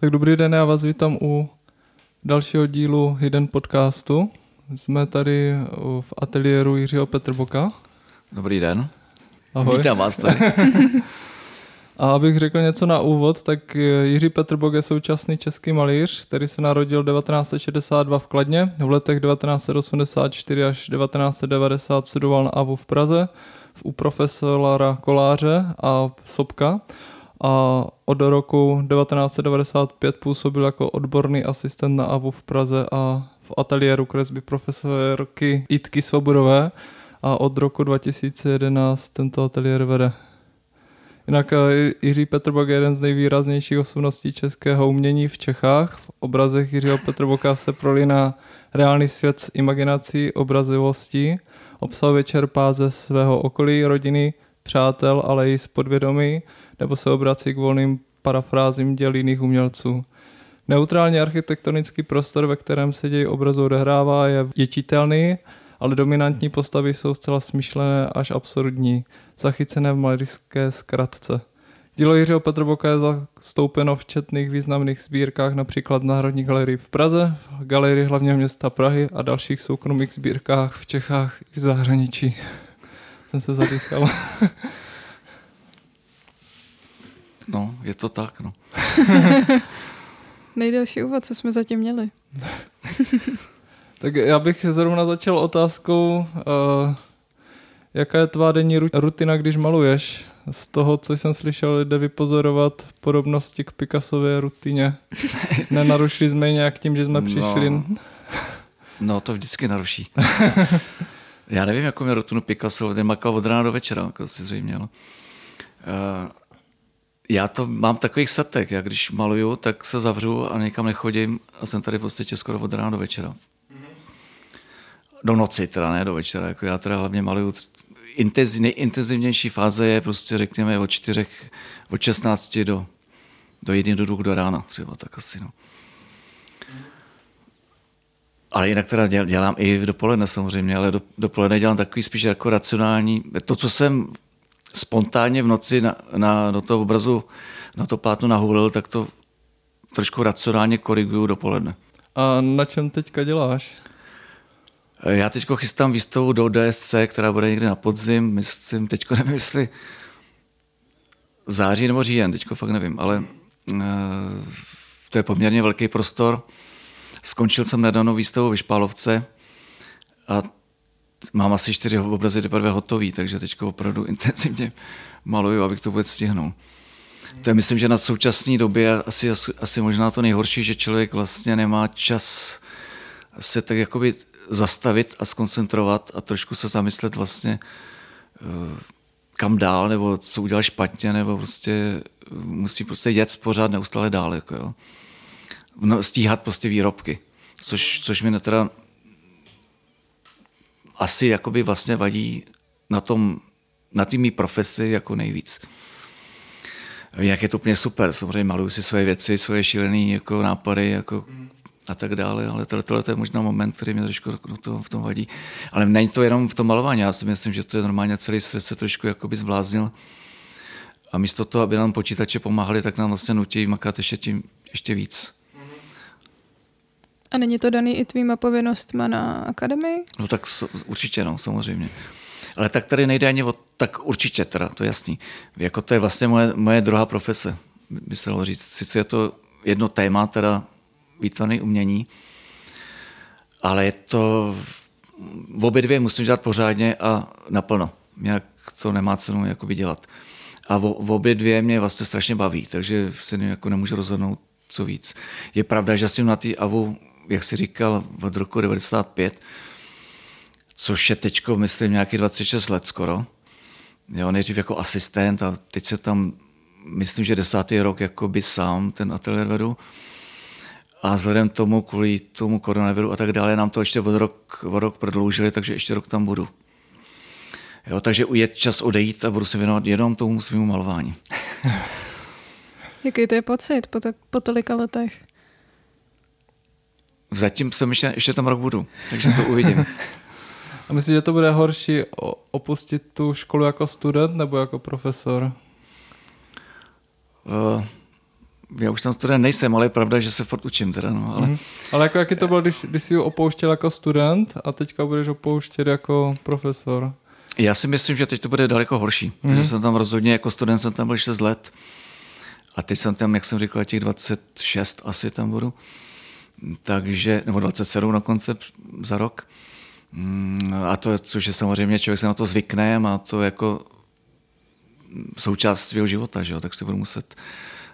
Tak dobrý den, já vás vítám u dalšího dílu Hidden podcastu. Jsme tady v ateliéru Jiřího Petrboka. Dobrý den. Ahoj. Vítám vás tady. A abych řekl něco na úvod, tak Jiří Petrbok je současný český malíř, který se narodil 1962 v Kladně. V letech 1984 až 1990 studoval na AVU v Praze u profesora Koláře a Sobka a od roku 1995 působil jako odborný asistent na AVU v Praze a v ateliéru kresby profesorky Itky Svobodové a od roku 2011 tento ateliér vede. Jinak eh, Jiří Petrbok je jeden z nejvýraznějších osobností českého umění v Čechách. V obrazech Jiřího Petrboka se prolíná reálný svět s imaginací, obrazivostí. Obsahově čerpá ze svého okolí, rodiny, přátel, ale i z podvědomí, nebo se obrací k volným parafrázím děl jiných umělců. Neutrální architektonický prostor, ve kterém se děj obrazu odehrává, je, čitelný, ale dominantní postavy jsou zcela smyšlené až absurdní, zachycené v malířské zkratce. Dílo Jiřího Petrboka je zastoupeno v četných významných sbírkách, například v Národní galerii v Praze, v galerii hlavního města Prahy a dalších soukromých sbírkách v Čechách i v zahraničí. Jsem se zadýchal. No, je to tak, no. Nejdelší úvod, co jsme zatím měli. tak já bych zrovna začal otázkou, uh, jaká je tvá denní rutina, když maluješ? Z toho, co jsem slyšel, jde vypozorovat podobnosti k Picassově rutině. Nenarušili jsme ji nějak tím, že jsme přišli? No, no to vždycky naruší. Já nevím, jakou mě rutinu Picasso, ten makal od rána do večera, jako si zřejmě. No. Uh, já to mám takových setek. Já když maluju, tak se zavřu a někam nechodím a jsem tady v podstatě skoro od rána do večera. Do noci teda, ne do večera. Jako já teda hlavně maluju intenziv, nejintenzivnější fáze je prostě řekněme od čtyřech, od 16 do, do jedné do dvou do rána třeba, tak asi no. Ale jinak teda dělám i v dopoledne samozřejmě, ale do, dopoledne dělám takový spíš jako racionální, to, co jsem spontánně v noci na, na, do toho obrazu, na to plátno nahulil, tak to trošku racionálně koriguju dopoledne. A na čem teďka děláš? Já teď chystám výstavu do DSC, která bude někdy na podzim, myslím, teď nevím, jestli září nebo říjen, teď fakt nevím, ale uh, to je poměrně velký prostor. Skončil jsem nedávno výstavu ve Špálovce a mám asi čtyři obrazy teprve hotový, takže teď opravdu intenzivně maluju, abych to vůbec stihnul. To je myslím, že na současné době asi, asi, možná to nejhorší, že člověk vlastně nemá čas se tak jakoby zastavit a skoncentrovat a trošku se zamyslet vlastně eh, kam dál, nebo co udělal špatně, nebo prostě musí prostě jet pořád neustále dál. Jako jo. No, stíhat prostě výrobky, což, což mi teda asi jakoby vlastně vadí na tom, na té profesi jako nejvíc. Jak je to úplně super, samozřejmě maluju si své věci, svoje šílené jako nápady jako a tak dále, ale tohle, tohle je možná moment, který mě trošku to, v tom vadí. Ale není to jenom v tom malování, já si myslím, že to je normálně celý svět se trošku jakoby zbláznil a místo toho, aby nám počítače pomáhali, tak nám vlastně nutí makat ještě, tím, ještě víc. A není to daný i tvýma povinnostma na akademii? No tak určitě, no, samozřejmě. Ale tak tady nejde ani o, tak určitě teda, to je jasný. Jako to je vlastně moje, moje druhá profese, by se dalo říct. Sice je to jedno téma, teda výtvarné umění, ale je to, obě dvě musím dělat pořádně a naplno. Jinak to nemá cenu jakoby dělat. A v, obě dvě mě vlastně strašně baví, takže si jako nemůžu rozhodnout, co víc. Je pravda, že jsem na té AVU jak si říkal, od roku 95, což je teď, myslím, nějaký 26 let skoro. Jo, nejdřív jako asistent a teď se tam, myslím, že desátý rok jako by sám ten ateliér vedu. A vzhledem tomu, kvůli tomu koronaviru a tak dále, nám to ještě od rok, od rok prodloužili, takže ještě rok tam budu. Jo, takže je čas odejít a budu se věnovat jenom tomu svému malování. Jaký to je pocit po, to, po tolika letech? Zatím jsem ještě, ještě tam rok budu, takže to uvidím. A myslíš, že to bude horší opustit tu školu jako student nebo jako profesor? Uh, já už tam student nejsem, ale je pravda, že se furt učím teda, no, ale... Mm. Ale jako jaký to bylo, když, když jsi opouštěl jako student a teďka budeš opouštět jako profesor? Já si myslím, že teď to bude daleko horší, mm. protože jsem tam rozhodně jako student jsem tam byl 6 let a teď jsem tam, jak jsem říkal, těch 26 asi tam budu, takže, nebo 27 na konce za rok. Mm, a to, což je samozřejmě, člověk se na to zvykne, má to jako součást svého života, že jo? tak si budu muset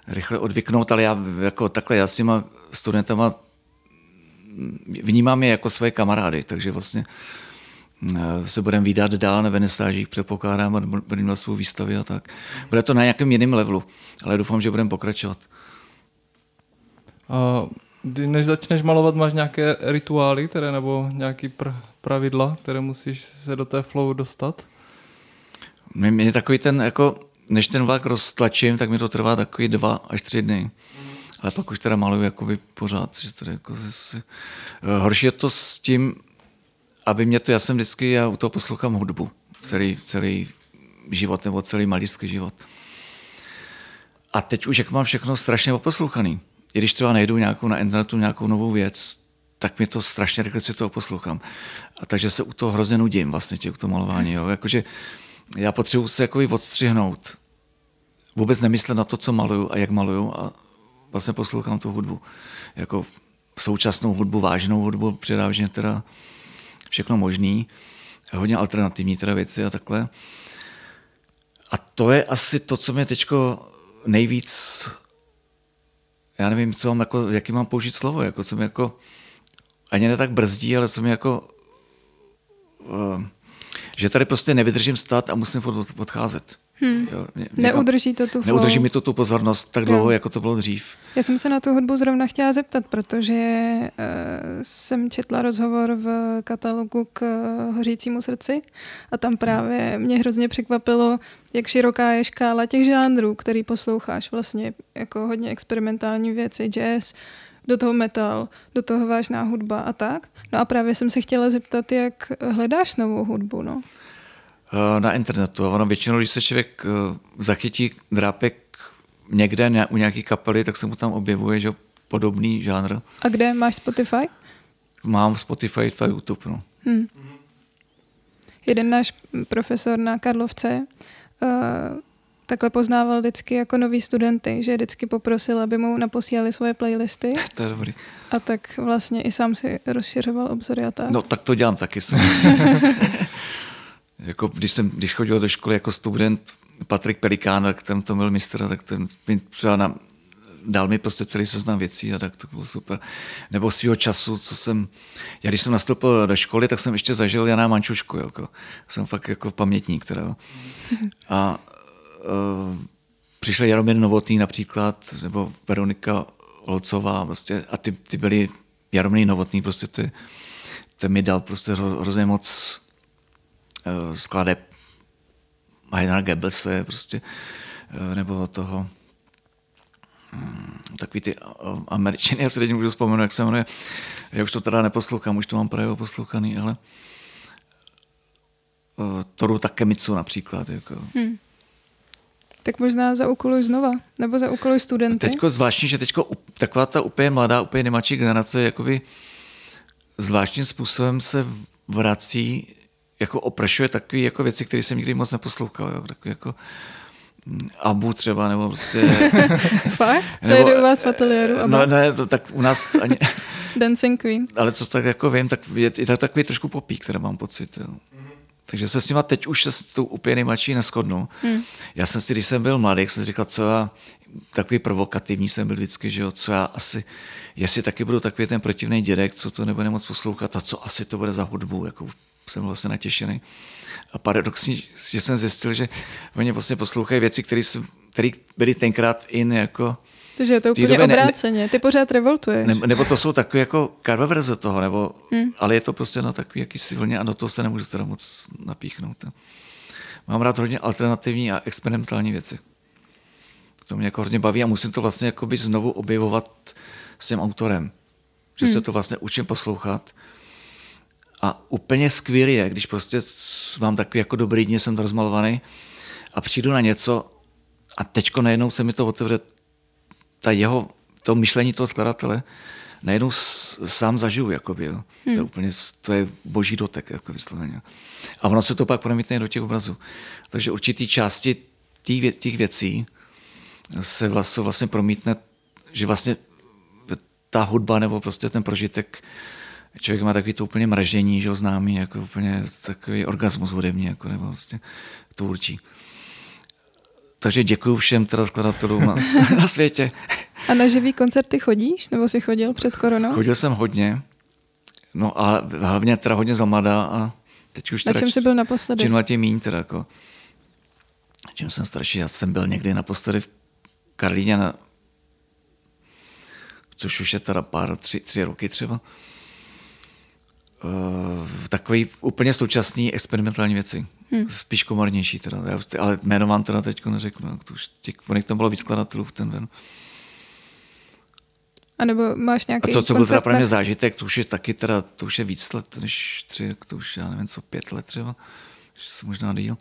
rychle odvyknout, ale já jako takhle já s těma studentama vnímám je jako své kamarády, takže vlastně eh, se budeme výdat dál na venestážích, předpokládám, a budeme na svou výstavy a tak. Bude to na nějakém jiném levelu, ale doufám, že budeme pokračovat. A než začneš malovat, máš nějaké rituály, které, nebo nějaké pr- pravidla, které musíš se do té flow dostat? Mě takový ten, jako, než ten vlak roztlačím, tak mi to trvá takový dva až tři dny. Ale pak už teda maluju jakoby pořád. Že tady jako zase, eh, horší je to s tím, aby mě to, já jsem vždycky, já u toho poslouchám hudbu. Celý, celý život nebo celý malířský život. A teď už jak mám všechno strašně oposlouchaný. I když třeba najdu nějakou na internetu nějakou novou věc, tak mi to strašně rychle si to poslouchám. A takže se u toho hrozně nudím vlastně tě, u toho malování. Jo. Jakože já potřebuji se jako odstřihnout. Vůbec nemyslet na to, co maluju a jak maluju a vlastně poslouchám tu hudbu. Jako současnou hudbu, vážnou hudbu, předávně teda všechno možný. Hodně alternativní teda věci a takhle. A to je asi to, co mě teďko nejvíc, já nevím, co mám jako, jaký mám použít slovo, jako co mě jako ani ne tak brzdí, ale co mě jako uh, že tady prostě nevydržím stát a musím odcházet. Hmm. Jo, mě, Neudrží to tu flow. Neudrží mi to tu pozornost tak dlouho, jo. jako to bylo dřív. Já jsem se na tu hudbu zrovna chtěla zeptat, protože uh, jsem četla rozhovor v katalogu k uh, Hořícímu srdci a tam právě mě hrozně překvapilo, jak široká je škála těch žánrů, který posloucháš. Vlastně jako hodně experimentální věci, jazz, do toho metal, do toho vážná hudba a tak. No a právě jsem se chtěla zeptat, jak hledáš novou hudbu, no? Eh, na internetu. Ono většinou, když se člověk eh, zachytí drápek někde u nějaké kapely, tak se mu tam objevuje že podobný žánr. A kde máš Spotify? Mám Spotify a YouTube. No. Hmm. Jeden náš profesor na Karlovce uh, takhle poznával vždycky jako nový studenty, že vždycky poprosil, aby mu naposílali svoje playlisty. To je dobrý. A tak vlastně i sám si rozšiřoval obzory a tak. No tak to dělám taky sám. jako když jsem, když chodil do školy jako student Patrik Pelikán, tak ten to byl mistr, tak ten mi třeba na, dal mi prostě celý seznam věcí a tak to bylo super. Nebo svého času, co jsem, já když jsem nastoupil do školy, tak jsem ještě zažil Jana Mančušku, jako. jsem fakt jako pamětník. Teda. A uh, přišel Jaromír Novotný například, nebo Veronika Locová, prostě, a ty, ty byli Jaromír Novotný, prostě ty, ten mi dal prostě hrozně moc skladeb Heidera Goebbelse, prostě, uh, nebo toho um, takový ty uh, američany, já si teď můžu vzpomenout, jak se jmenuje, já už to teda neposlouchám, už to mám právě poslouchaný, ale Toru Takemitsu například. Jako. Hmm. Tak možná zaúkoluj znova, nebo zaúkoluj studenty. Teďko zvláštní, že teďko taková ta úplně mladá, úplně nejmladší generace jakoby zvláštním způsobem se vrací, jako oprašuje takové jako věci, které jsem nikdy moc neposlouchal. Jo, takový jako mm, Abu třeba, nebo prostě... Fakt? To nebo, jde u vás v ateliéru? Abu? No ne, to, tak u nás ani... Dancing Queen. Ale co tak jako vím, tak je, je to takový trošku popík, který mám pocit. Jo. Takže se s nima teď už se s tou úplně nejmladší neschodnu. Hmm. Já jsem si, když jsem byl mladý, jsem si říkal, co já, takový provokativní jsem byl vždycky, že jo, co já asi, jestli taky budu takový ten protivný dědek, co to nebude moc poslouchat a co asi to bude za hudbu, jako jsem vlastně natěšený. A paradoxní, že jsem zjistil, že oni vlastně poslouchají věci, které byly tenkrát in jako takže je to úplně obráceně, ne, ty pořád revoltuješ. Ne, nebo to jsou takové jako cover verze toho, nebo, hmm. ale je to prostě na takový jakýsi vlně a do toho se nemůžu teda moc napíchnout. Mám rád hodně alternativní a experimentální věci. To mě jako hodně baví a musím to vlastně jakoby znovu objevovat s tím autorem. Že hmm. se to vlastně učím poslouchat. A úplně skvělé je, když prostě mám takový jako dobrý dně, jsem rozmalovaný a přijdu na něco a teďko najednou se mi to otevře ta jeho, to myšlení toho skladatele najednou s, sám zažiju, jakoby, jo. Hmm. To, je úplně, to je boží dotek, jako vysloveně. A ono se to pak promítne do těch obrazů. Takže určitý části těch, těch věcí se vlastně, vlastně promítne, že vlastně ta hudba nebo prostě ten prožitek, člověk má takový to úplně mražení, že ho známý, jako úplně takový orgasmus mě, jako nebo vlastně tvůrčí. Takže děkuji všem teda skladatelům na, na světě. A na živý koncerty chodíš? Nebo jsi chodil před koronou? Chodil jsem hodně. No a hlavně teda hodně za mladá a teď už Na čem jsi byl naposledy? Čím letě míň teda jako. Čím jsem starší, já jsem byl někdy naposledy v Karlíně, na, což už je teda pár, tři, tři roky třeba. Uh, takový úplně současný experimentální věci. Hmm. Spíš komornější teda, ale jméno vám teda teď neřeknu. To už těch, tam bylo víc skladatelů v ten den. A nebo máš nějaký A co, co byl teda pro mě zážitek, to už je taky teda, to už je víc let než tři, to už já nevím co, pět let třeba, možná díl.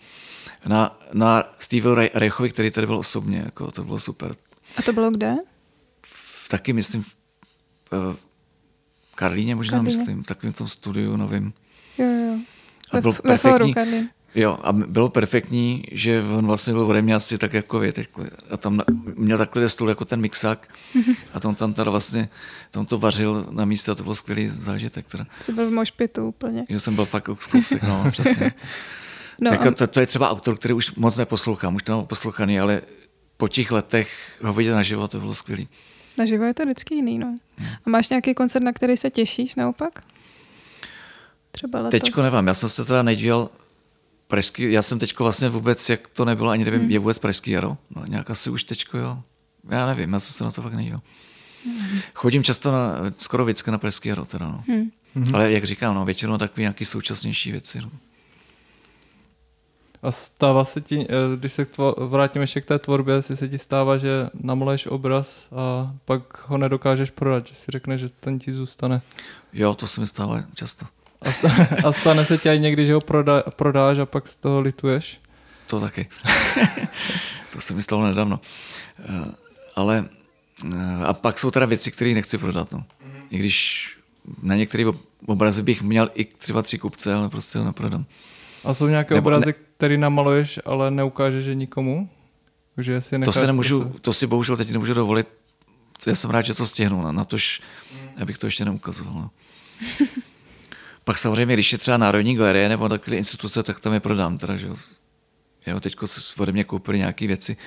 Na, na Steve Reichovi, který tady byl osobně, jako, to bylo super. A to bylo kde? V, taky myslím v, v Karlíně možná Karlíně. myslím, v takovém tom studiu novým. Jo, jo. A byl ve, perfektní, ve Jo, a bylo perfektní, že on vlastně byl ode mě asi tak jako vě, takhle. A tam měl takhle stůl jako ten mixák a tam tam teda vlastně, tam to vařil na místě a to byl skvělý zážitek. Teda. Jsi byl v mošpitu úplně. Že jsem byl fakt kousek, no, přesně. No, tak a... to, to, je třeba autor, který už moc neposlouchám, už to mám poslouchaný, ale po těch letech ho vidět naživo, to bylo skvělý. Naživo je to vždycky jiný, no. A máš nějaký koncert, na který se těšíš naopak? Třeba letos? Teďko nevím, já jsem se teda nedíval Pražský, já jsem teď vlastně vůbec, jak to nebylo, ani nevím, hmm. je vůbec Pražský jaro? No, nějak asi už teďko, jo. Já nevím, já jsem se na to fakt nedíval. Hmm. Chodím často na, skoro vždycky na Pražský jaro teda, no. Hmm. Ale jak říkám, no, většinou takové nějaké současnější věci. No. A stává se ti, eh, když se vrátím ještě k té tvorbě, jestli se ti stává, že namleješ obraz a pak ho nedokážeš prodat, že si řekneš, že ten ti zůstane. Jo, to se mi stává často. A, stane, a stane se ti i někdy, že ho proda, prodáš a pak z toho lituješ? To taky. to se mi stalo nedávno. Uh, ale uh, a pak jsou teda věci, které nechci prodat. No. Mm-hmm. I když na některé obrazy bych měl i třeba tři kupce, ale prostě ho neprodám. A jsou nějaké Nebo obrazy, ne... které namaluješ, ale neukážeš je nikomu? Že si to si nemůžu, to si bohužel teď nemůžu dovolit. Já jsem rád, že to stihnu, na, na tož, mm. abych to ještě neukazoval. No. Pak samozřejmě, když je třeba Národní galerie nebo takové instituce, tak tam je prodám. Teda, že jo, teď ode mě koupili nějaké věci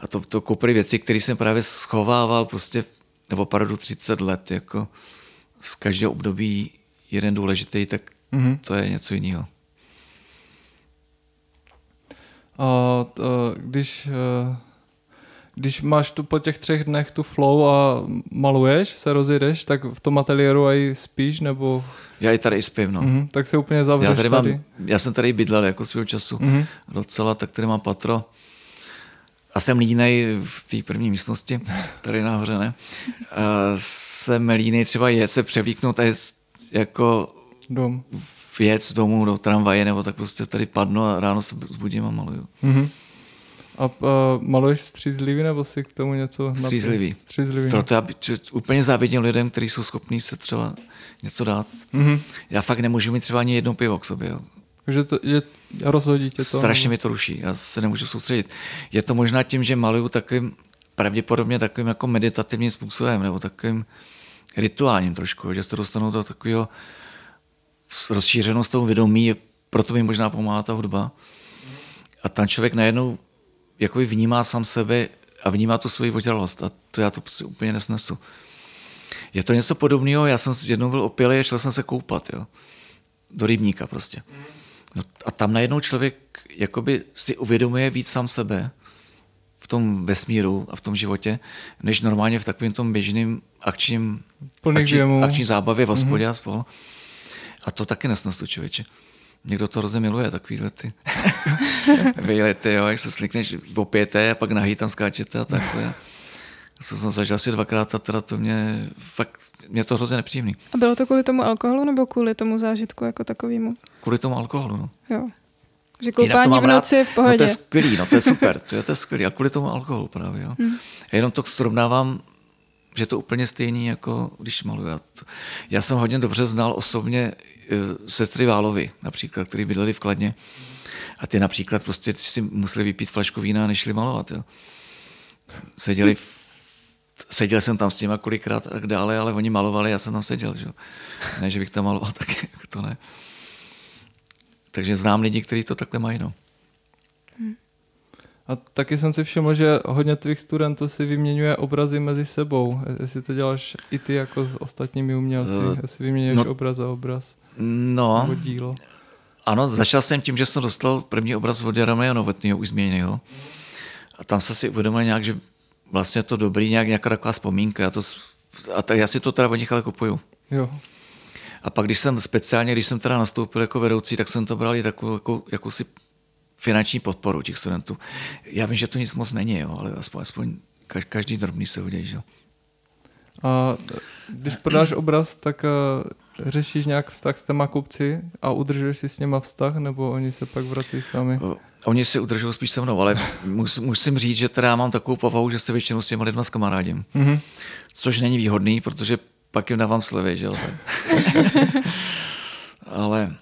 a to, to koupili věci, které jsem právě schovával prostě nebo opravdu 30 let, jako z každého období jeden důležitý, tak mm-hmm. to je něco jiného. A když uh když máš tu po těch třech dnech tu flow a maluješ, se rozjedeš, tak v tom ateliéru aj spíš, nebo... Já i tady spím, no. Mm-hmm, tak se úplně zavřeš já tady. Mám, tady. Já jsem tady bydlel jako svého času mm-hmm. docela, tak tady mám patro. A jsem línej v té první místnosti, tady nahoře, ne? A jsem línej třeba je se převlíknout a je jako Dom. Věc z domu do tramvaje, nebo tak prostě tady padnu a ráno se zbudím a maluju. Mm-hmm. A uh, maluješ střízlivý nebo si k tomu něco Střízlivý. Střízlivý. Proto já úplně závidím lidem, kteří jsou schopní se třeba něco dát. Mm-hmm. Já fakt nemůžu mít třeba ani jedno pivo k sobě. Jo. Že, to, že rozhodí tě to? Strašně mi to ruší, já se nemůžu soustředit. Je to možná tím, že maluju takovým, pravděpodobně takovým jako meditativním způsobem, nebo takovým rituálním trošku, že se dostanu do takového rozšířenost toho vědomí, proto mi možná pomáhá ta hudba. A tam člověk najednou jakoby vnímá sám sebe a vnímá tu svoji oděralost a to já to prostě úplně nesnesu. Je to něco podobného, já jsem jednou byl opilý a šel jsem se koupat, jo. Do rybníka prostě. No a tam najednou člověk jakoby si uvědomuje víc sám sebe v tom vesmíru a v tom životě, než normálně v takovém tom běžném akčním akční, akční zábavě v hospodě mm-hmm. a spol. A to taky nesnesu, člověče. Někdo to hrozně miluje, takovýhle ty vejlety, jo, jak se slikneš v opěté a pak nahý tam skáčete a takhle. To jsem zažil asi dvakrát a teda to mě fakt, mě to hrozně nepříjemný. A bylo to kvůli tomu alkoholu nebo kvůli tomu zážitku jako takovému? Kvůli tomu alkoholu, no. Jo. Že koupání v noci je v pohodě. No to je skvělý, no to je super, to je, to je skvělý. A kvůli tomu alkoholu právě, jo. Hmm. Já jenom to srovnávám že to úplně stejný, jako když maluju. Já jsem hodně dobře znal osobně sestry Válovi, například, který bydleli v Kladně. A ty například prostě si museli vypít flašku vína, než šli malovat. Jo. Seděli v seděl jsem tam s nimi kolikrát a tak dále, ale oni malovali, já jsem tam seděl. Že? Ne, že bych tam maloval, tak to ne. Takže znám lidi, kteří to takhle mají. No. A taky jsem si všiml, že hodně tvých studentů si vyměňuje obrazy mezi sebou. Jestli to děláš i ty jako s ostatními umělci, uh, jestli vyměňuješ no, obraz za obraz. No, nebo dílo. Ano, začal jsem tím, že jsem dostal první obraz od Jaromíra Novotného, už změněného. A tam se si uvědomil nějak, že vlastně to dobrý, nějak, nějaká taková vzpomínka. Já, to, a tak já si to teda od nich ale kupuju. Jo. A pak, když jsem speciálně, když jsem teda nastoupil jako vedoucí, tak jsem to bral i takovou jako, jakousi finanční podporu těch studentů. Já vím, že to nic moc není, jo, ale aspoň, aspoň každý drobný se hodí. Že? A když prodáš obraz, tak uh, řešíš nějak vztah s těma kupci a udržuješ si s něma vztah, nebo oni se pak vrací sami? Oni si udržují spíš se mnou, ale mus, musím říct, že teda mám takovou povahu, že se většinou s těma lidma kamarádím. Mm-hmm. Což není výhodný, protože pak jim dávám slevy, že jo. ale,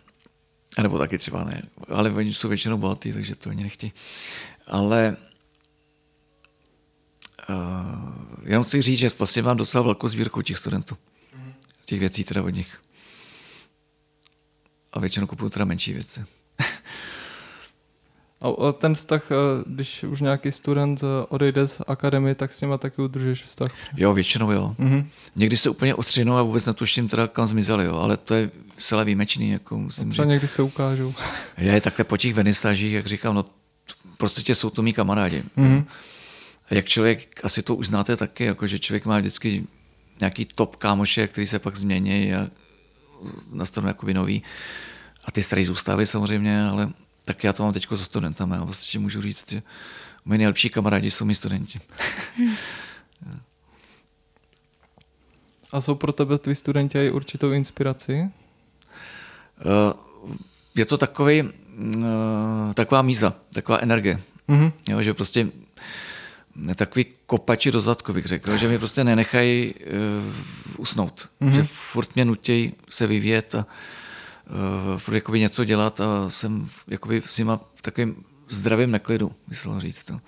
nebo taky třeba ne. Ale oni jsou většinou bohatý, takže to oni nechtí. Ale uh, jenom chci říct, že vlastně mám docela velkou sbírku těch studentů. Těch věcí teda od nich. A většinou kupuju teda menší věci. A ten vztah, eh, když už nějaký student eh, odejde z akademie, tak s nima taky udržuješ vztah? Jo, většinou jo. Mm-hmm. Někdy se úplně ostřinou a vůbec netuším teda kam zmizeli, jo, ale to je celé výjimečný. Jako musím třeba říct. někdy se ukážou. Je takhle po těch venisážích, jak říkám, no prostě jsou to mý kamarádi. Mm-hmm. Jak člověk, asi to už znáte taky, jako že člověk má vždycky nějaký top kámoše, který se pak změní a nastanou jakoby nový. A ty starý zůstávají samozřejmě, ale tak já to mám teď za studentama. Já vlastně můžu říct, že moji nejlepší kamarádi jsou mi studenti. A jsou pro tebe tví studenti i určitou inspiraci? Eh, je to takový, eh, taková míza, taková energie. Mm-hmm. Jo, že prostě takový kopači do zadku, bych řekl, že mi prostě nenechají uh, usnout. Mm-hmm. Že furt mě nutějí se vyvíjet a uh, jakoby něco dělat a jsem jakoby s nima v takovém zdravém neklidu, myslel říct. No.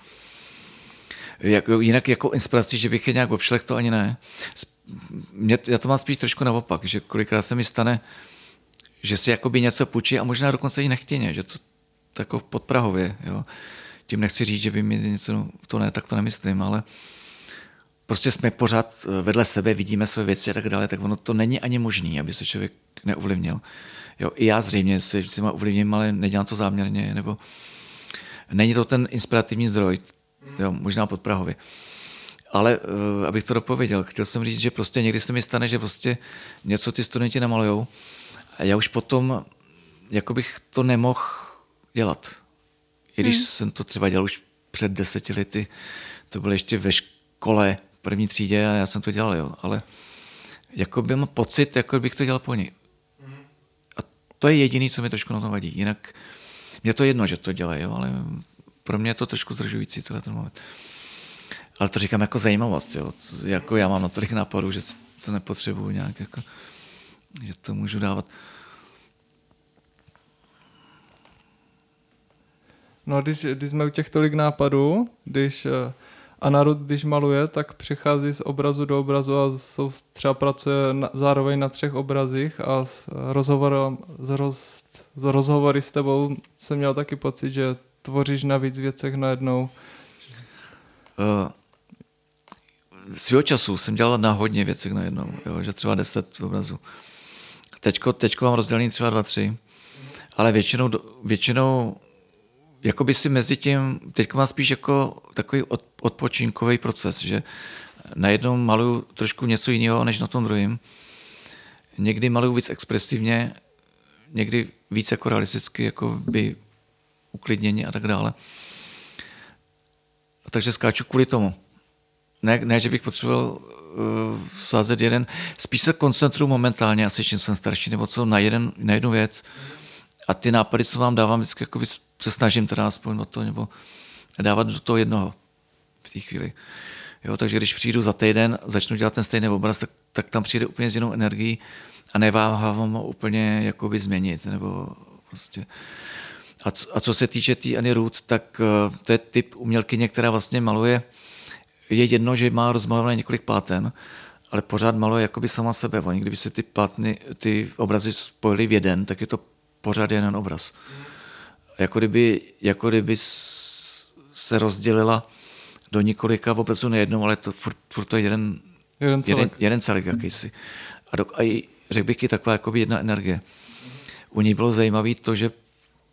Jak, jinak jako inspirací, že bych je nějak obšlech, to ani ne. Mě, já to mám spíš trošku naopak, že kolikrát se mi stane, že si jakoby něco půjčí a možná dokonce i nechtěně, že to tako podprahově. Jo. Tím nechci říct, že by mi něco, to ne, tak to nemyslím, ale prostě jsme pořád vedle sebe, vidíme své věci a tak dále, tak ono to není ani možný, aby se člověk neovlivnil. Jo, I já zřejmě si, si má ovlivním, ale nedělám to záměrně, nebo není to ten inspirativní zdroj, jo, možná pod Prahově. Ale uh, abych to dopověděl, chtěl jsem říct, že prostě někdy se mi stane, že prostě něco ty studenti namalujou a já už potom jako bych to nemohl dělat. I když hmm. jsem to třeba dělal už před deseti lety, to bylo ještě ve škole, první třídě a já jsem to dělal, jo. ale jako byl pocit, jako bych to dělal po ní. To je jediné, co mi trošku na tom vadí. Jinak mě to jedno, že to dělají, jo, ale pro mě je to trošku zdržující tenhle ten moment. Ale to říkám jako zajímavost, jo. Jako já mám na tolik nápadů, že to nepotřebuju nějak jako, že to můžu dávat. No když, když jsme u těch tolik nápadů, když eh, a Narud, když maluje, tak přichází z obrazu do obrazu a jsou, třeba pracuje na, zároveň na třech obrazích a s, rozhovorem, z, roz, z rozhovory s tebou jsem měl taky pocit, že tvoříš na víc věcech najednou. Uh, svého času jsem dělal na hodně věcech najednou, jo, že třeba deset obrazů. Teďko, teďko mám rozdělený třeba dva, tři, ale většinou, většinou jako by si mezi tím, teď mám spíš jako takový od, odpočinkový proces, že najednou maluju trošku něco jiného než na tom druhém. Někdy maluju víc expresivně, někdy víc jako realisticky, jako by uklidněně a tak dále. A takže skáču kvůli tomu. Ne, ne že bych potřeboval uh, sázet jeden. Spíš se koncentruju momentálně, asi čím jsem starší, nebo co, na, jeden, na jednu věc. A ty nápady, co vám dávám, vždycky se snažím teda aspoň o to, nebo dávat do toho jednoho v té chvíli. Jo, takže když přijdu za týden, začnu dělat ten stejný obraz, tak, tak tam přijde úplně s jinou energií a neváhám ho úplně jakoby změnit. Nebo prostě. a, co, a co se týče té tý Anny Ruth, tak uh, to je typ umělkyně, která vlastně maluje, je jedno, že má rozmalované několik pláten, ale pořád maluje jakoby sama sebe. Oni, kdyby se ty plátny, ty obrazy spojily v jeden, tak je to pořád jeden obraz. Jako kdyby, jako kdyby se rozdělila do několika obrazů nejednou, ale to furt, furt to je jeden, jeden celek, jeden, jeden celek jakýsi. A, do, a i, řekl bych, je taková jakoby jedna energie. U ní bylo zajímavé to, že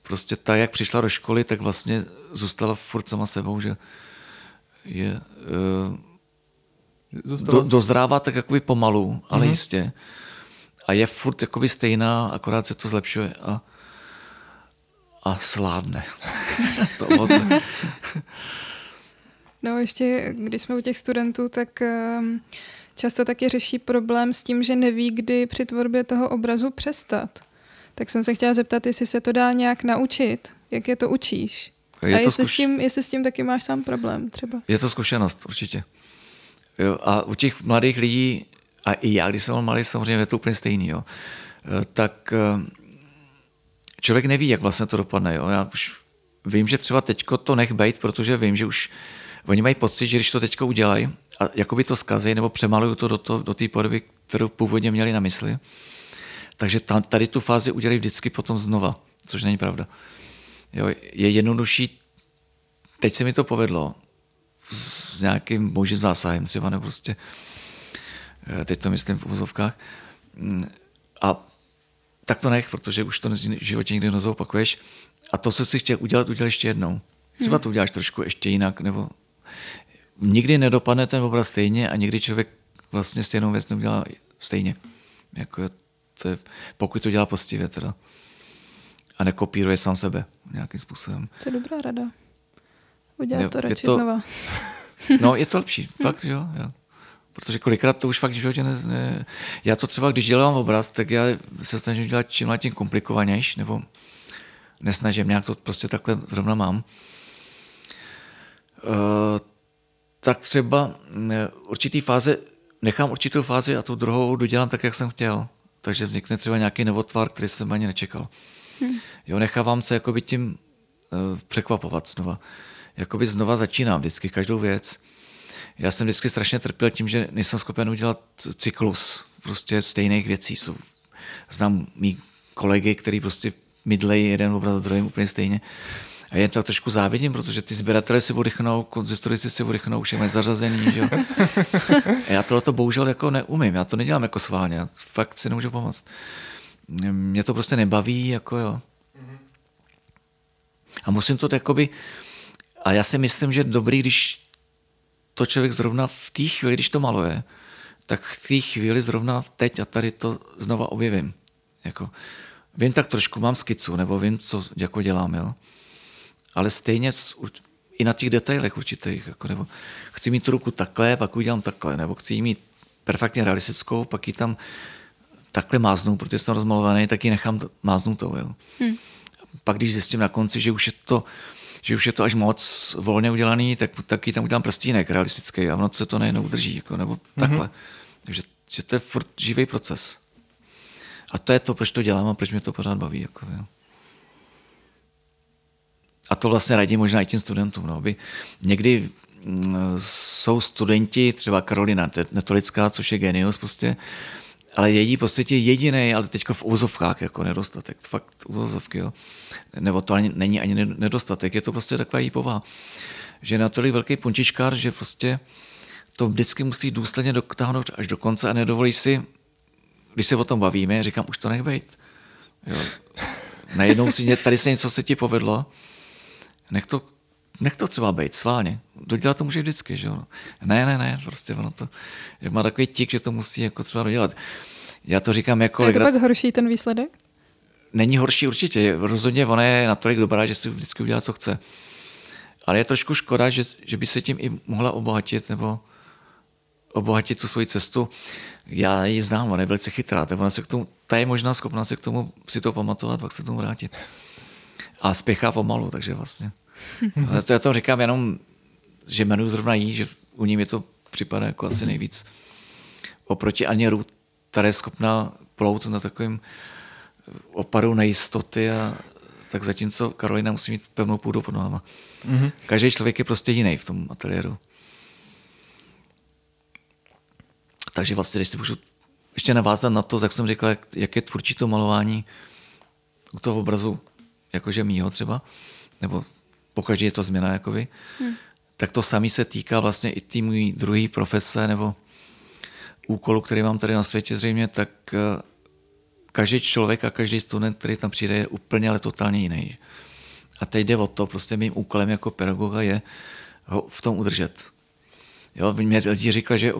prostě ta, jak přišla do školy, tak vlastně zůstala furt sama sebou, že je, uh, do, dozrává tak jakoby pomalu, ale mm-hmm. jistě. A je furt jakoby stejná, akorát se to zlepšuje a, a sládne. to moc. No ještě, když jsme u těch studentů, tak um, často taky řeší problém s tím, že neví, kdy při tvorbě toho obrazu přestat. Tak jsem se chtěla zeptat, jestli se to dá nějak naučit, jak je to učíš. Je a to jestli, zkuš... s tím, jestli s tím taky máš sám problém třeba. Je to zkušenost, určitě. Jo, a u těch mladých lidí, a i já, když jsem byl malý, samozřejmě je to úplně stejný, jo, e, tak e, člověk neví, jak vlastně to dopadne. Jo. Já už vím, že třeba teďko to nech bejt, protože vím, že už oni mají pocit, že když to teďko udělají a jakoby to zkazí nebo přemalují to do, to, do té podoby, kterou původně měli na mysli, takže tam, tady tu fázi udělají vždycky potom znova, což není pravda. Jo, je jednodušší, teď se mi to povedlo, s nějakým božím zásahem třeba, nebo prostě, eh, teď to myslím v úzovkách, mm, a tak to nech, protože už to v životě nikdy nezopakuješ. A to, co si chtěl udělat, udělal ještě jednou. Třeba hmm. to uděláš trošku ještě jinak, nebo nikdy nedopadne ten obraz stejně a nikdy člověk vlastně stejnou věc neudělá stejně. Jako to je, pokud to dělá postivě teda. A nekopíruje sám sebe nějakým způsobem. To je dobrá rada. Udělat to radši to, znova. no, je to lepší, fakt, jo. jo. Protože kolikrát to už fakt v životě ne, ne... Já to třeba, když dělám obraz, tak já se snažím dělat čím tím komplikovanější, nebo nesnažím, nějak to prostě takhle zrovna mám. Uh, tak třeba eh, určitý fáze, nechám určitou fázi a tu druhou dodělám tak, jak jsem chtěl. Takže vznikne třeba nějaký novotvar, který jsem ani nečekal. Hmm. Jo, nechávám se jakoby tím uh, překvapovat znova. Jakoby znova začínám vždycky každou věc. Já jsem vždycky strašně trpěl tím, že nejsem schopen udělat cyklus prostě stejných věcí. Jsou, znám mý kolegy, který prostě mydlejí jeden obraz za druhým úplně stejně. A jen to trošku závidím, protože ty sběratele si odrychnou, konzistorici si odrychnou, už je zařazený. Že jo? A já tohle to bohužel jako neumím, já to nedělám jako sválně, já fakt si nemůžu pomoct. Mě to prostě nebaví, jako jo. A musím to jakoby, a já si myslím, že dobrý, když to člověk zrovna v té chvíli, když to maluje, tak v té chvíli zrovna teď a tady to znova objevím. Jako, vím tak trošku, mám skicu, nebo vím, co jako dělám, jo ale stejně i na těch detailech určitých. Jako, nebo chci mít tu ruku takhle, pak udělám takhle, nebo chci ji mít perfektně realistickou, pak ji tam takhle máznu, protože jsem rozmalovaný, tak ji nechám máznutou. Jo. Hmm. Pak když zjistím na konci, že už je to že už je to až moc volně udělaný, tak, tak ji tam udělám prstínek realistický a ono se to nejenom udrží, jako, nebo mm-hmm. takhle. Takže že to je furt živý proces. A to je to, proč to dělám a proč mě to pořád baví. Jako, jo a to vlastně radím možná i těm studentům, no, aby někdy mm, jsou studenti, třeba Karolina Netolická, což je genius prostě, ale její prostě jediný, ale teďko v úzovkách jako nedostatek, fakt úzovky, jo. Nebo to ani, není ani nedostatek, je to prostě taková jí povaha. Že je natolik velký punčičkár, že prostě to vždycky musí důsledně dotáhnout až do konce a nedovolí si, když se o tom bavíme, říkám, už to nech bejt. Jo. Najednou si, tady se něco se ti povedlo, nech to, nech to třeba být, sválně. Dodělat to může vždycky, že jo. Ne, ne, ne, prostě ono to, jak má takový tik, že to musí jako třeba dodělat. Já to říkám jako... Je to pak horší ten výsledek? Není horší určitě. Rozhodně ona je natolik dobrá, že si vždycky udělá, co chce. Ale je trošku škoda, že, že by se tím i mohla obohatit, nebo obohatit tu svoji cestu. Já ji znám, ona je velice chytrá, tak ona se k tomu, ta je možná schopná se k tomu si to pamatovat, pak se k tomu vrátit a spěchá pomalu, takže vlastně. Ale to já to říkám jenom, že jmenuji zrovna jí, že u ní je to připadá jako asi nejvíc. Oproti Aně Ruth, která je schopná plout na takovém opadu nejistoty a tak zatímco Karolina musí mít pevnou půdu pod nohama. Mm-hmm. Každý člověk je prostě jiný v tom ateliéru. Takže vlastně, když si můžu ještě navázat na to, tak jsem řekl, jak, jak je tvůrčí to malování u toho obrazu, jakože mýho třeba, nebo pokaždé je to změna, jakoby, hmm. tak to samý se týká vlastně i té můj druhý profese, nebo úkolu, který mám tady na světě zřejmě, tak eh, každý člověk a každý student, který tam přijde, je úplně ale totálně jiný. A teď jde o to, prostě mým úkolem jako pedagoga je ho v tom udržet. Jo, mě lidi říkali, že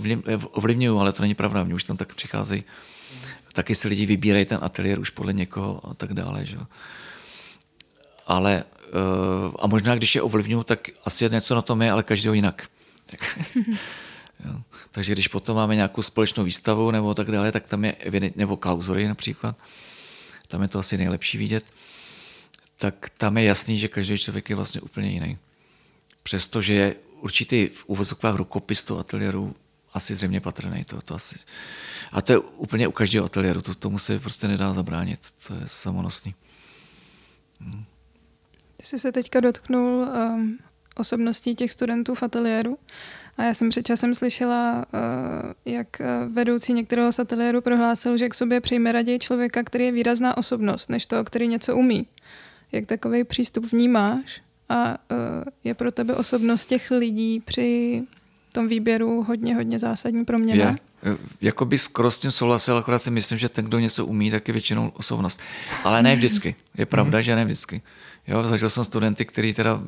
ovlivňují, ale to není pravda, mě už tam tak přicházejí. Taky si lidi vybírají ten ateliér už podle někoho a tak dále. Že? Ale eh, a možná, když je ovlivňují, tak asi něco na tom je, ale každého jinak. jo. Takže když potom máme nějakou společnou výstavu nebo tak dále, tak tam je nebo klauzury například, tam je to asi nejlepší vidět, tak tam je jasný, že každý člověk je vlastně úplně jiný. Přestože je určitý v uvozovkách rukopis toho ateliéru asi zřejmě patrný. To, to asi. A to je úplně u každého ateliéru, to, tomu se prostě nedá zabránit, to je samonosný. Hmm. Jsi se teďka dotknul um, osobností těch studentů v ateliéru a já jsem před časem slyšela, uh, jak uh, vedoucí některého z ateliéru prohlásil, že k sobě přijme raději člověka, který je výrazná osobnost, než toho, který něco umí. Jak takový přístup vnímáš? a uh, je pro tebe osobnost těch lidí při tom výběru hodně, hodně zásadní proměna? Je. Jakoby skoro s tím souhlasil, akorát si myslím, že ten, kdo něco umí, tak je většinou osobnost. Ale ne vždycky. Je pravda, mm. že ne vždycky. Jo, zažil jsem studenty, kteří teda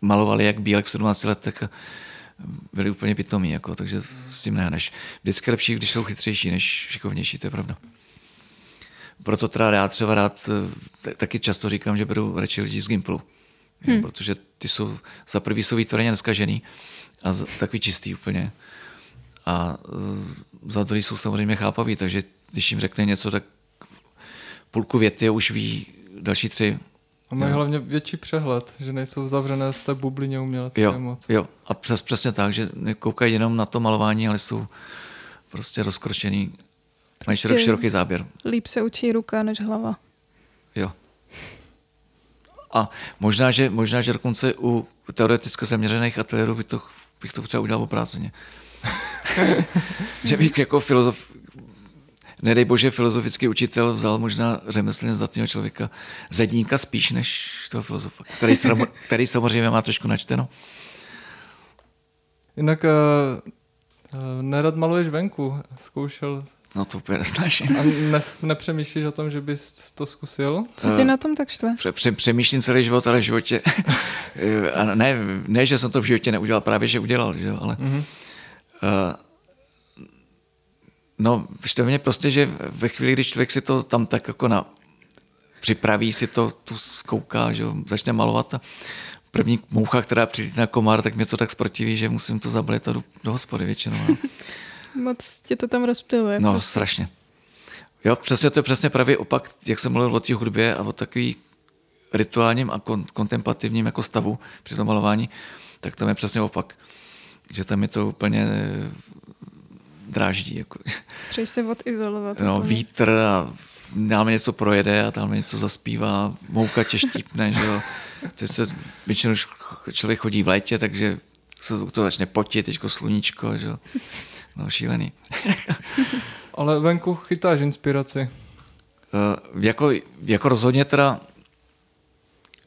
malovali jak bílek v 17 letech a byli úplně pitomí, jako, takže s tím nehneš. Vždycky lepší, když jsou chytřejší než šikovnější, to je pravda. Proto teda já třeba rád eh, taky často říkám, že beru radši lidi z Gimplu hmm. protože ty jsou, za prvý jsou výtvarně neskažený a z, takový čistý úplně. A uh, za druhý jsou samozřejmě chápaví, takže když jim řekne něco, tak půlku věty už ví další tři. A mají jo. hlavně větší přehled, že nejsou zavřené v té bublině umělecké jo, moc. Jo, a přes, přesně tak, že nekoukají jenom na to malování, ale jsou prostě rozkročený, prostě mají širok, široký záběr. Líp se učí ruka než hlava. Jo. A možná, že, možná, že dokonce u teoreticky zaměřených ateliérů bych to, bych to třeba udělal obráceně. že bych jako filozof, nedej bože, filozofický učitel vzal možná řemeslně zdatného člověka, zedníka spíš než toho filozofa, který, který samozřejmě má trošku načteno. Jinak uh, nerad maluješ venku. Zkoušel No to úplně nesnáším. A ne, nepřemýšlíš o tom, že bys to zkusil? Co tě na tom tak štve? Pře, pře, přemýšlím celý život, ale v životě... a ne, ne, že jsem to v životě neudělal, právě, že udělal, že jo, ale... Mm-hmm. Uh, no, štve mě prostě, že ve chvíli, když člověk si to tam tak jako na, připraví si to, tu zkouká, že jo, začne malovat a první moucha, která přijde na komár, tak mě to tak sprotiví, že musím to zabalit do, do hospody většinou. No. Moc tě to tam rozptiluje. No, prostě. strašně. Jo, přesně to je přesně pravý opak, jak jsem mluvil o té hudbě a o takový rituálním a kon- kontemplativním jako stavu při tom malování, tak tam je přesně opak. Že tam je to úplně dráždí. Jako. Chceš se odizolovat. No, úplně. vítr a dáme něco projede a tam něco zaspívá, mouka tě štípne, že jo. Teď se většinou člověk chodí v létě, takže se to začne potit, teďko sluníčko, že jo. No, šílený. Ale venku chytáš inspiraci. Uh, jako, jako rozhodně teda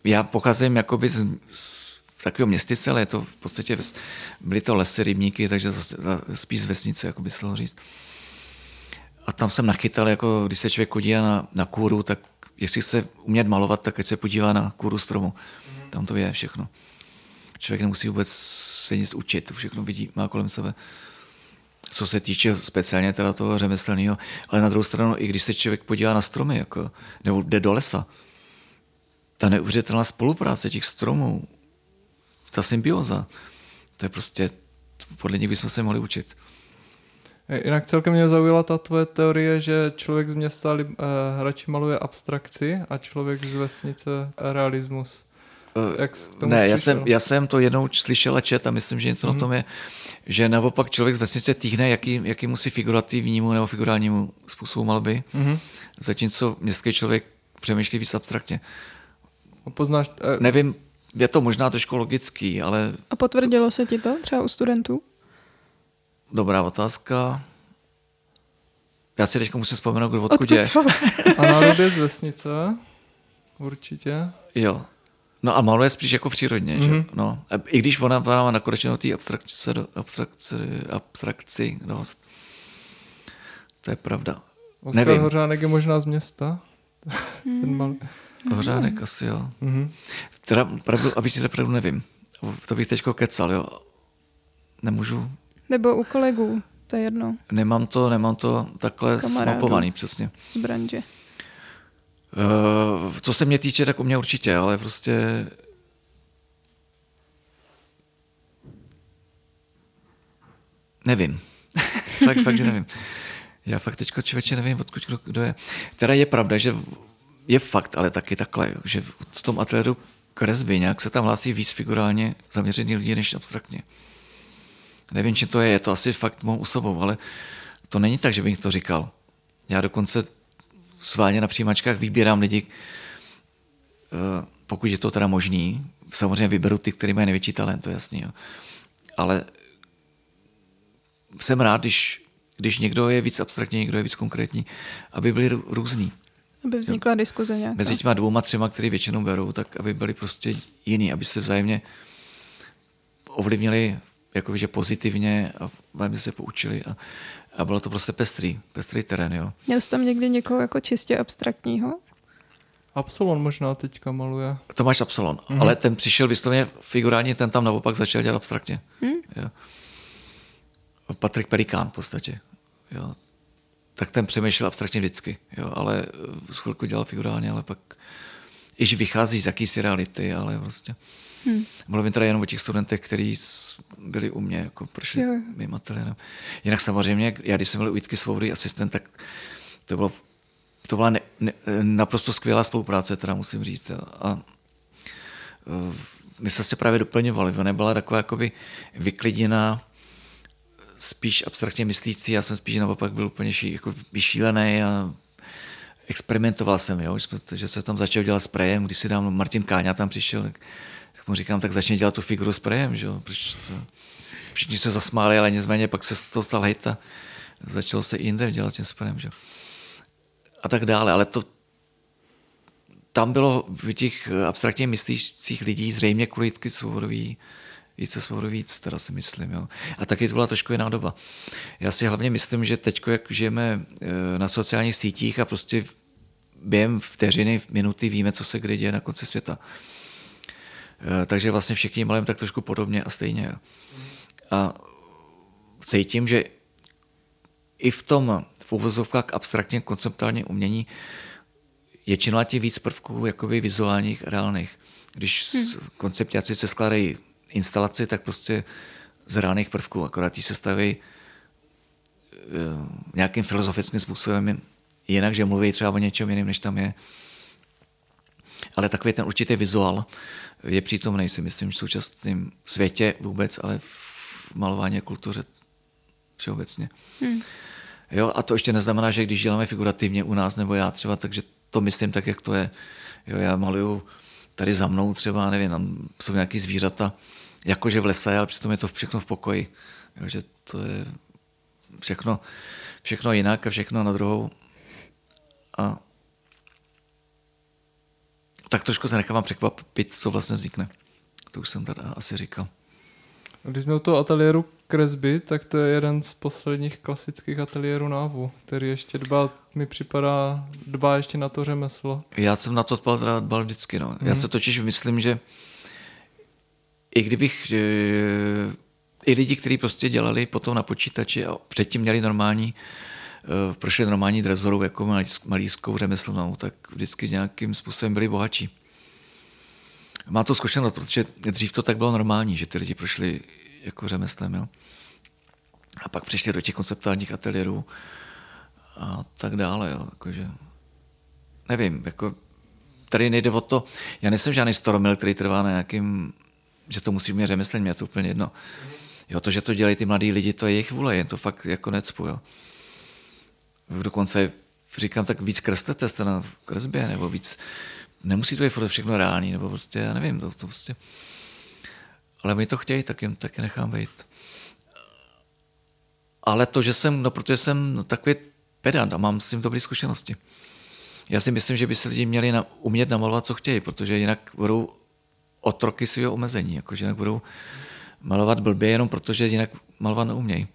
já pocházím jakoby z, z takového městyce, ale je to v podstatě, byly to lesy, rybníky, takže zase, spíš z vesnice, jako by se říct. A tam jsem nachytal, jako když se člověk podívá na, na kůru, tak jestli chce umět malovat, tak ať se podívá na kůru stromu. Mm-hmm. Tam to je všechno. Člověk nemusí vůbec se nic učit, všechno vidí, má kolem sebe co se týče speciálně teda toho řemeslného, ale na druhou stranu, i když se člověk podívá na stromy, jako, nebo jde do lesa, ta neuvěřitelná spolupráce těch stromů, ta symbioza, to je prostě, podle nich bychom se mohli učit. Jinak celkem mě zaujala ta tvoje teorie, že člověk z města uh, radši maluje abstrakci a člověk z vesnice realismus. jak k tomu ne, já jsem, já jsem to jednou slyšel a čet a myslím, že něco mm-hmm. na tom je, že naopak člověk z vesnice týhne, jaký, jaký musí figurativnímu nebo figurálnímu způsobu malby, mm-hmm. zatímco městský člověk přemýšlí víc abstraktně. Poznáš, eh, Nevím, je to možná trošku logický, ale A potvrdilo se ti to třeba u studentů? dobrá otázka. Já si teď musím vzpomenout, kdo odkud, Odkud je. a národ z vesnice, určitě. Jo. No a maluje spíš jako přírodně, mm-hmm. že? No. A I když ona, ona má nakročeno té abstrakce, do- abstrakci, abstrakci dost. To je pravda. Oskar Nevím. Hořánek je možná z města. Ten malý. Hořánek asi, jo. Mhm. Teda pravdu, abych ti pravdu nevím. To bych teďko kecal, jo. Nemůžu, Nebo u kolegů, to je jedno, nemám to, nemám to takhle Kamarádů. smapovaný přesně. z branže. Uh, co se mě týče, tak u mě určitě, ale prostě nevím. fakt, fakt, že nevím. Já fakt teďko člověče nevím, odkud kdo, kdo je. Teda je pravda, že je fakt, ale taky takhle, že v tom ateliéru kresby nějak se tam hlásí víc figurálně zaměřený lidi než abstraktně. Nevím, čím to je, je to asi fakt mou osobou, ale to není tak, že bych to říkal. Já dokonce sválně na přijímačkách vybírám lidi, eh, pokud je to teda možný. Samozřejmě vyberu ty, kteří mají největší talent, to je jasný. Jo. Ale jsem rád, když, když někdo je víc abstraktní, někdo je víc konkrétní, aby byli rů- různí. Aby vznikla diskuze nějaká. Mezi těma dvouma, třema, který většinou berou, tak aby byli prostě jiný, aby se vzájemně ovlivnili jakože pozitivně a vzájemně se poučili a, a bylo to prostě pestrý, pestrý terén, jo. Měl jsi tam někdy někoho jako čistě abstraktního? Absolon možná teďka maluje. Tomáš Absalon, mm-hmm. ale ten přišel vysloveně figurálně, ten tam naopak začal dělat abstraktně. Mm. Jo. Patrik Pelikán v podstatě. Jo. Tak ten přemýšlel abstraktně vždycky, jo, ale z chvilku dělal figurálně, ale pak iž vychází z jakýsi reality, ale prostě. Hmm. Mluvím teda jenom o těch studentech, kteří byli u mě, jako prošli Jo, mým ateliérem. Jinak samozřejmě, já když jsem byl u Jitky Svobody asistent, tak to bylo to byla ne, ne, naprosto skvělá spolupráce, teda musím říct. jo. A eh, my jsme se právě doplňovali. Ona byla taková jakoby vykliděná, spíš abstraktně myslící, já jsem spíš naopak byl úplně ší, jako vyšílený a experimentoval jsem, jo, že se tam začal dělat sprejem, když si dám Martin Káňa tam přišel, tak, tak mu říkám, tak začni dělat tu figuru sprejem, že jo, protože to, všichni se zasmáli, ale nicméně pak se z toho stal hejt a začalo se jinde dělat tím sprejem, že jo. A tak dále, ale to, tam bylo v těch abstraktně myslících lidí zřejmě kvůli Jitky Svobodový, více svobodový víc, teda si myslím. Jo. A taky to byla trošku jiná doba. Já si hlavně myslím, že teď, jak žijeme eh, na sociálních sítích a prostě během vteřiny, minuty víme, co se kde děje na konci světa. Eh, Takže vlastně všichni malým tak trošku podobně a stejně. A cítím, že i v tom v uvozovkách abstraktně konceptuálně umění je čím víc prvků jakoby vizuálních a reálných. Když hmm. konceptáci se skládají instalaci, tak prostě z reálných prvků, akorát ti se staví eh, nějakým filozofickým způsobem jinak, že mluví třeba o něčem jiném, než tam je. Ale takový ten určitý vizuál je přítomný, si myslím, v současném světě vůbec, ale v malování a kultuře všeobecně. Hmm. Jo, a to ještě neznamená, že když děláme figurativně u nás, nebo já třeba, takže to myslím tak, jak to je. Jo, já maluju tady za mnou třeba, nevím, tam jsou nějaký zvířata, jakože v lese, ale přitom je to všechno v pokoji. Jo, že to je všechno, všechno jinak a všechno na druhou. A tak trošku se nechávám překvapit, co vlastně vznikne. To už jsem tady asi říkal. Když jsme u toho ateliéru kresby, tak to je jeden z posledních klasických ateliérů návu, který ještě dbá, mi připadá, dbá ještě na to řemeslo. Já jsem na to dbal, dbal vždycky. No. Já se totiž myslím, že i kdybych i lidi, kteří prostě dělali potom na počítači a předtím měli normální, e, prošli normální drezoru jako malíř- malířskou řemeslnou, tak vždycky nějakým způsobem byli bohatší. Mám to zkušenost, protože dřív to tak bylo normální, že ty lidi prošli jako řemeslem. Jo? A pak přišli do těch konceptuálních ateliérů a tak dále. Jo? Jakože, nevím, jako tady nejde o to, já nejsem žádný storomil, který trvá na nějakým, že to musí mít řemeslení, mě to úplně jedno. Jo, to, že to dělají ty mladí lidi, to je jejich vůle, jen to fakt jako necpu, jo. Dokonce říkám, tak víc kreslete jste na kresbě, nebo víc, nemusí to být všechno reální, nebo prostě, já nevím, to, to prostě, ale oni to chtějí, tak jim taky nechám být. Ale to, že jsem, no protože jsem takový pedant a mám s tím dobré zkušenosti. Já si myslím, že by se lidi měli na, umět namalovat, co chtějí, protože jinak budou otroky svého omezení, jakože jinak budou malovat blbě jenom protože jinak malovat neumějí.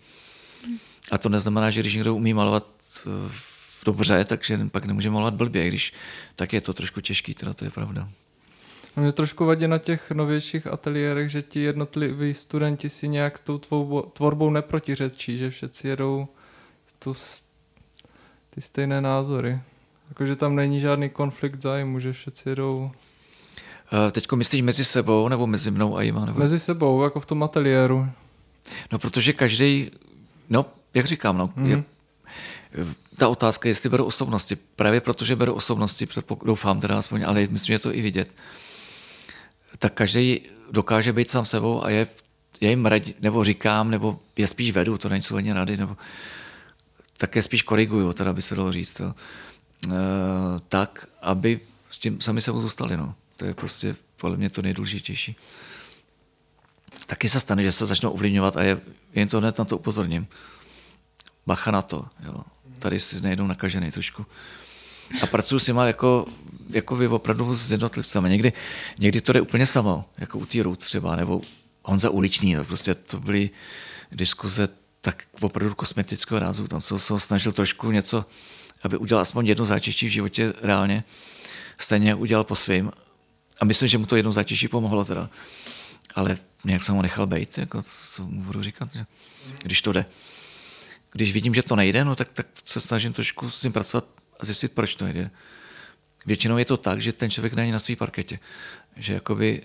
A to neznamená, že když někdo umí malovat eh, dobře, takže pak nemůže malovat blbě, když tak je to trošku těžký, teda to je pravda. Mě trošku vadí na těch novějších ateliérech, že ti jednotliví studenti si nějak tou tvou tvorbou neprotiřečí, že všetci jedou tu, ty stejné názory. Jakože tam není žádný konflikt zájmu, že všetci jedou... Uh, teďko myslíš mezi sebou nebo mezi mnou a Jima? Nebo... Mezi sebou, jako v tom ateliéru. No, protože každý, no, jak říkám, no, mm-hmm. je, mhm. ta otázka, jestli beru osobnosti. Právě protože beru osobnosti, doufám teda aspoň, ale myslím, že je to i vidět. Tak každý dokáže být sám sebou a je, je jim radí, nebo říkám, nebo je spíš vedu, to nejsou ani rady, nebo také spíš koriguju, teda by se dalo říct. To. E, tak, aby s tím sami sebou zůstali. No. To je prostě podle mě to nejdůležitější. Taky se stane, že se začnou ovlivňovat a je, jen to hned na to upozorním. Bacha na to. Jo. Tady si nejdou nakažený trošku. A pracuji s nima jako, jako vy opravdu s jednotlivcami. Někdy, někdy to jde úplně samo, jako u T. třeba, nebo Honza Uličný. No. Prostě to byly diskuze tak opravdu kosmetického rázu. Tam se, se snažil trošku něco, aby udělal aspoň jedno záčiští v životě reálně, stejně jak udělal po svým. A myslím, že mu to jedno záčiští pomohlo teda. Ale nějak jsem ho nechal být, jako, co mu budu říkat, že, když to jde. Když vidím, že to nejde, no tak, tak se snažím trošku s tím pracovat a zjistit, proč to nejde. Většinou je to tak, že ten člověk není na svý parketě. Že jakoby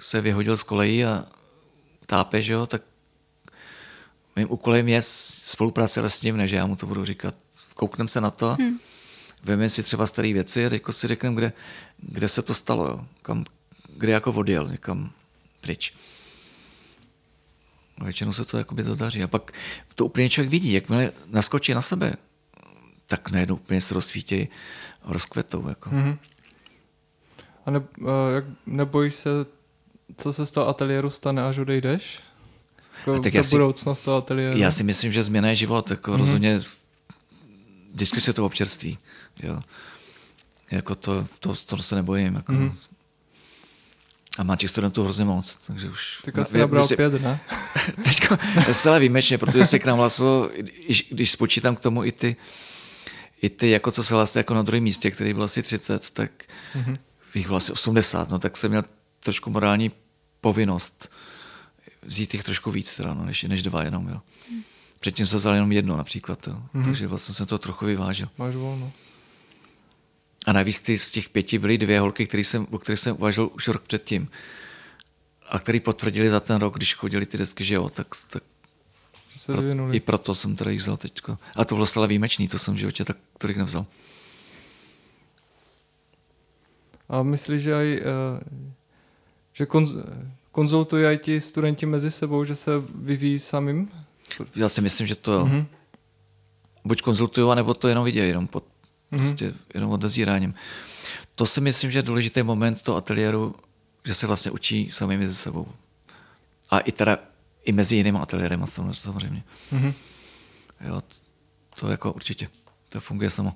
se vyhodil z kolejí a tápe, že jo, tak mým úkolem je spolupráce s ním, než já mu to budu říkat. Koukneme se na to, hmm. Veme si třeba staré věci a teď si řekneme, kde, kde se to stalo, jo. Kam, kde jako odjel, někam pryč. A většinou se to jakoby zadaří. A pak to úplně člověk vidí, jakmile naskočí na sebe, tak najednou úplně se rozsvítí a rozkvetou. Jako. Mm-hmm. A ne, uh, nebojíš se, co se z toho ateliéru stane, až odejdeš? Jako tak ta si, budoucnost toho ateliéru. Já si myslím, že změna je život. Jako mm-hmm. Rozhodně vždycky se to občerství. Jo. Jako to, to, to se nebojím. Jako. Mm-hmm. A má těch studentů hrozně moc, takže už... Tak asi nabral si, pět, ne? Teďko zcela výjimečně, protože se k nám hlasilo, když spočítám k tomu i ty, i ty jako co se hlasili jako na druhém místě, který byl asi 30, tak mm-hmm. jich bylo asi 80, no tak jsem měl trošku morální povinnost vzít jich trošku víc, teda, no, než, než dva jenom. Jo. Předtím jsem vzal jenom jedno například, jo. Mm-hmm. takže vlastně jsem to trochu vyvážil. Máš volno. A navíc ty z těch pěti byly dvě holky, který jsem, o kterých jsem uvažoval už rok předtím. A který potvrdili za ten rok, když chodili ty desky, že jo, tak, tak se pro, i proto jsem teda jich vzal teďko. A to bylo stále výjimečný, to jsem v životě tak tolik nevzal. A myslíš, že aj, eh, že konz, konzultují i ti studenti mezi sebou, že se vyvíjí samým? Já si myslím, že to jo. Mm-hmm. Buď konzultují, nebo to jenom vidějí, jenom pod, mm-hmm. prostě jenom odezíráním. To si myslím, že je důležitý moment toho ateliéru, že se vlastně učí sami mezi sebou. A i teda i mezi jinými ateliérem samozřejmě. Mm-hmm. Jo, to jako určitě. To funguje samo.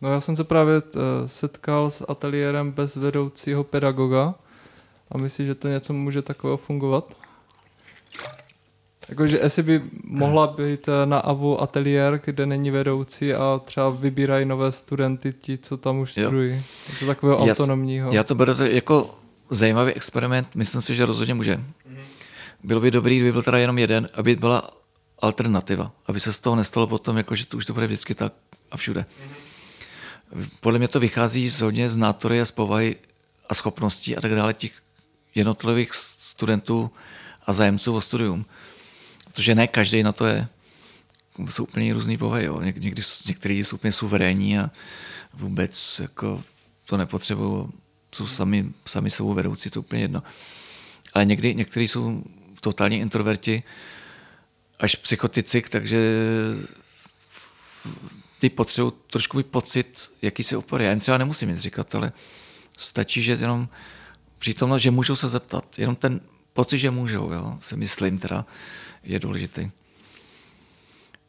No já jsem se právě uh, setkal s ateliérem bez vedoucího pedagoga a myslíš, že to něco může takového fungovat? Jakože jestli by mohla být eh, na AVU ateliér, kde není vedoucí a třeba vybírají nové studenty, ti, co tam už studují. To takového já, autonomního. Já to beru jako zajímavý experiment, myslím si, že rozhodně může. Mm-hmm. Bylo by dobrý, kdyby byl teda jenom jeden, aby byla alternativa, aby se z toho nestalo potom, jako, že to už to bude vždycky tak a všude. Mm-hmm. Podle mě to vychází z hodně z nátory a z povahy a schopností a tak dále těch jednotlivých studentů a zájemců o studium. Protože ne každý na to je. Jsou úplně různý povahy. Jo. Někdy, některý jsou úplně suverénní a vůbec jako to nepotřebují, jsou sami, sami sebou vedoucí, to úplně jedno. Ale někdy, někteří jsou totální introverti, až psychotici, takže ty potřebují trošku mít pocit, jaký se opory. Já jim třeba nemusím nic říkat, ale stačí, že jenom přítomnost, že můžou se zeptat. Jenom ten pocit, že můžou, jo, si myslím teda, je důležitý.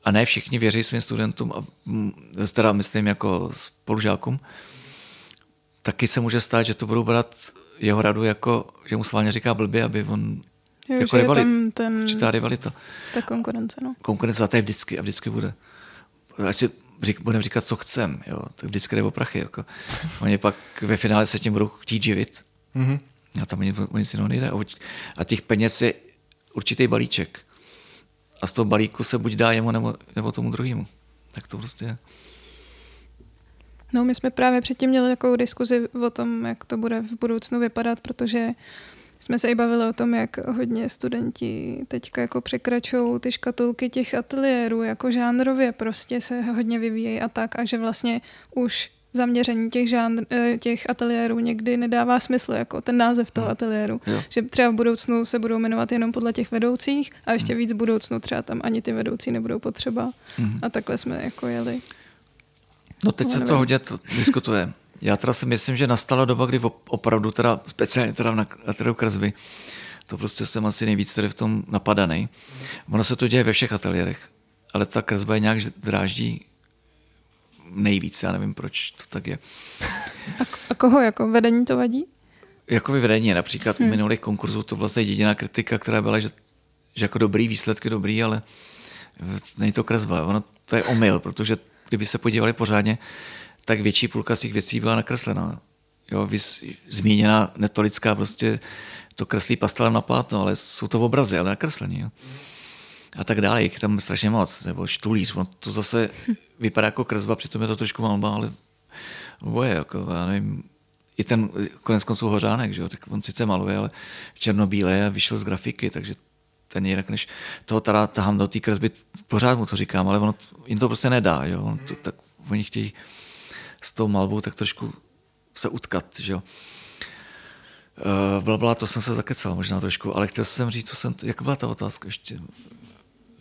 A ne všichni věří svým studentům, a teda myslím jako spolužákům, taky se může stát, že to budou brát jeho radu jako, že mu sválně říká blbě, aby on jo, jako rivalit, tam ten, určitá rivalita. Ta konkurence, no. Konkurence, a to je vždycky a vždycky bude. Až si řík, budeme říkat, co chcem, jo, tak vždycky jde o prachy. Jako. Oni pak ve finále se tím budou chtít živit. Mm-hmm. A tam oni, oni si nejde. A těch peněz je určitý balíček. A z toho balíku se buď dá jemu nebo, nebo tomu druhému. Tak to prostě je. No, my jsme právě předtím měli takovou diskuzi o tom, jak to bude v budoucnu vypadat, protože jsme se i bavili o tom, jak hodně studenti teďka jako překračují ty škatulky těch ateliérů, jako žánrově prostě se hodně vyvíjejí a tak a že vlastně už zaměření těch, žánr, eh, těch ateliérů někdy nedává smysl, jako ten název toho hmm. ateliéru. Jo. Že třeba v budoucnu se budou jmenovat jenom podle těch vedoucích a ještě hmm. víc v budoucnu třeba tam ani ty vedoucí nebudou potřeba. Hmm. A takhle jsme jako jeli. No teď no, se nevím. to hodně diskutuje. Já teda si myslím, že nastala doba, kdy opravdu teda, speciálně teda na ateliéru kresby, to prostě jsem asi nejvíc tady v tom napadaný. Ono se to děje ve všech ateliérech, ale ta kresba je nějak dráždí nejvíc, já nevím, proč to tak je. A, a koho jako vedení to vadí? Jako vedení, například hmm. u minulých konkurzů to vlastně jediná kritika, která byla, že, že jako dobrý výsledky dobrý, ale není to kresba. Ono to je omyl, protože kdyby se podívali pořádně, tak větší půlka z těch věcí byla nakreslená. Jo, vys, zmíněná netolická prostě to kreslí pastelem na plátno, ale jsou to obrazy, ale nakreslení. Jo. A tak dále, je tam strašně moc, nebo štulíř, no to zase vypadá jako kresba, přitom je to trošku malba, ale boje, jako, já nevím, i ten konec konců Hořánek, že jo, tak on sice maluje, ale černobílé a vyšel z grafiky, takže ten jinak než toho teda tahám do té kresby, pořád mu to říkám, ale ono jim to prostě nedá, jo, to, tak oni chtějí s tou malbou tak trošku se utkat, že jo. Uh, byla, byla, to jsem se zakecal možná trošku, ale chtěl jsem říct, co jsem, jak byla ta otázka ještě?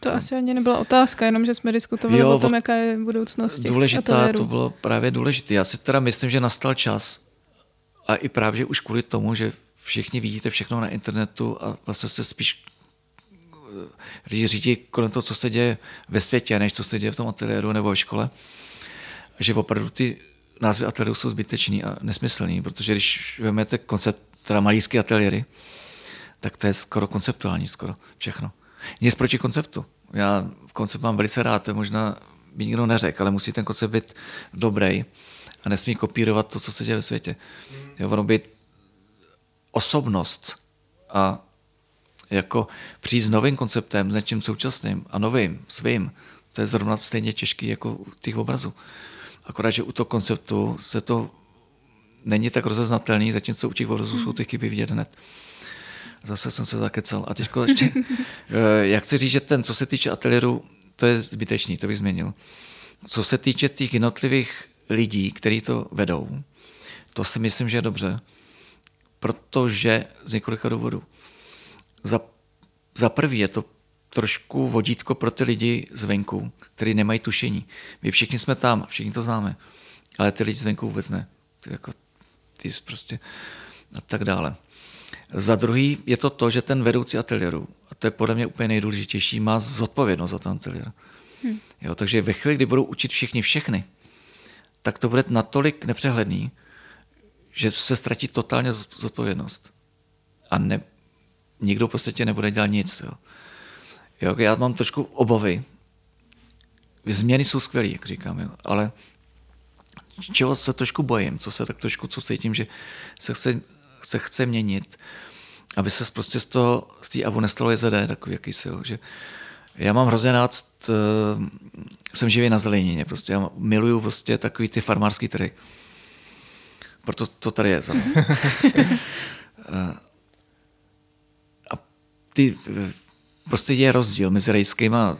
To asi ani nebyla otázka, jenom že jsme diskutovali jo, o tom, jaká je budoucnost Důležitá, to bylo právě důležité. Já si teda myslím, že nastal čas a i právě už kvůli tomu, že všichni vidíte všechno na internetu a vlastně se spíš eh, lidi řídí kolem toho, co se děje ve světě, než co se děje v tom ateliéru nebo ve škole. Že opravdu ty názvy ateliérů jsou zbytečný a nesmyslný, protože když vezmete koncept, teda malířské ateliéry, tak to je skoro konceptuální, skoro všechno. Nic proti konceptu. Já koncept mám velice rád, to je možná by nikdo neřekl, ale musí ten koncept být dobrý a nesmí kopírovat to, co se děje ve světě. Je ono být osobnost a jako přijít s novým konceptem, s něčím současným a novým, svým, to je zrovna stejně těžký jako u těch obrazů. Akorát, že u toho konceptu se to není tak rozeznatelný, zatímco u těch obrazů jsou ty chyby vidět hned. Zase jsem se zakecal. A teď ještě, eh, jak chci říct, že ten, co se týče ateliéru, to je zbytečný, to bych změnil. Co se týče těch jednotlivých lidí, kteří to vedou, to si myslím, že je dobře, protože z několika důvodů. Za, za prvý je to trošku vodítko pro ty lidi zvenku, kteří nemají tušení. My všichni jsme tam, všichni to známe, ale ty lidi zvenku vůbec ne. Ty, jako, ty prostě a tak dále. Za druhý je to to, že ten vedoucí ateliéru, a to je podle mě úplně nejdůležitější, má zodpovědnost za ten ateliér. Hmm. Jo, takže ve chvíli, kdy budou učit všichni všechny, tak to bude natolik nepřehledný, že se ztratí totálně zodpovědnost. A ne, nikdo v podstatě nebude dělat nic. Jo. Jo, já mám trošku obavy. Změny jsou skvělé, jak říkám, jo, ale čeho se trošku bojím, co se tak trošku, co cítím, že se chce se chce měnit, aby se prostě z toho, z té avu nestalo JZD, takový jakýsi, jo, že já mám hrozně rád, t, jsem živý na zelenině, prostě já miluju prostě takový ty farmářský trhy. Proto to tady je. a ty, prostě je rozdíl mezi rejskýma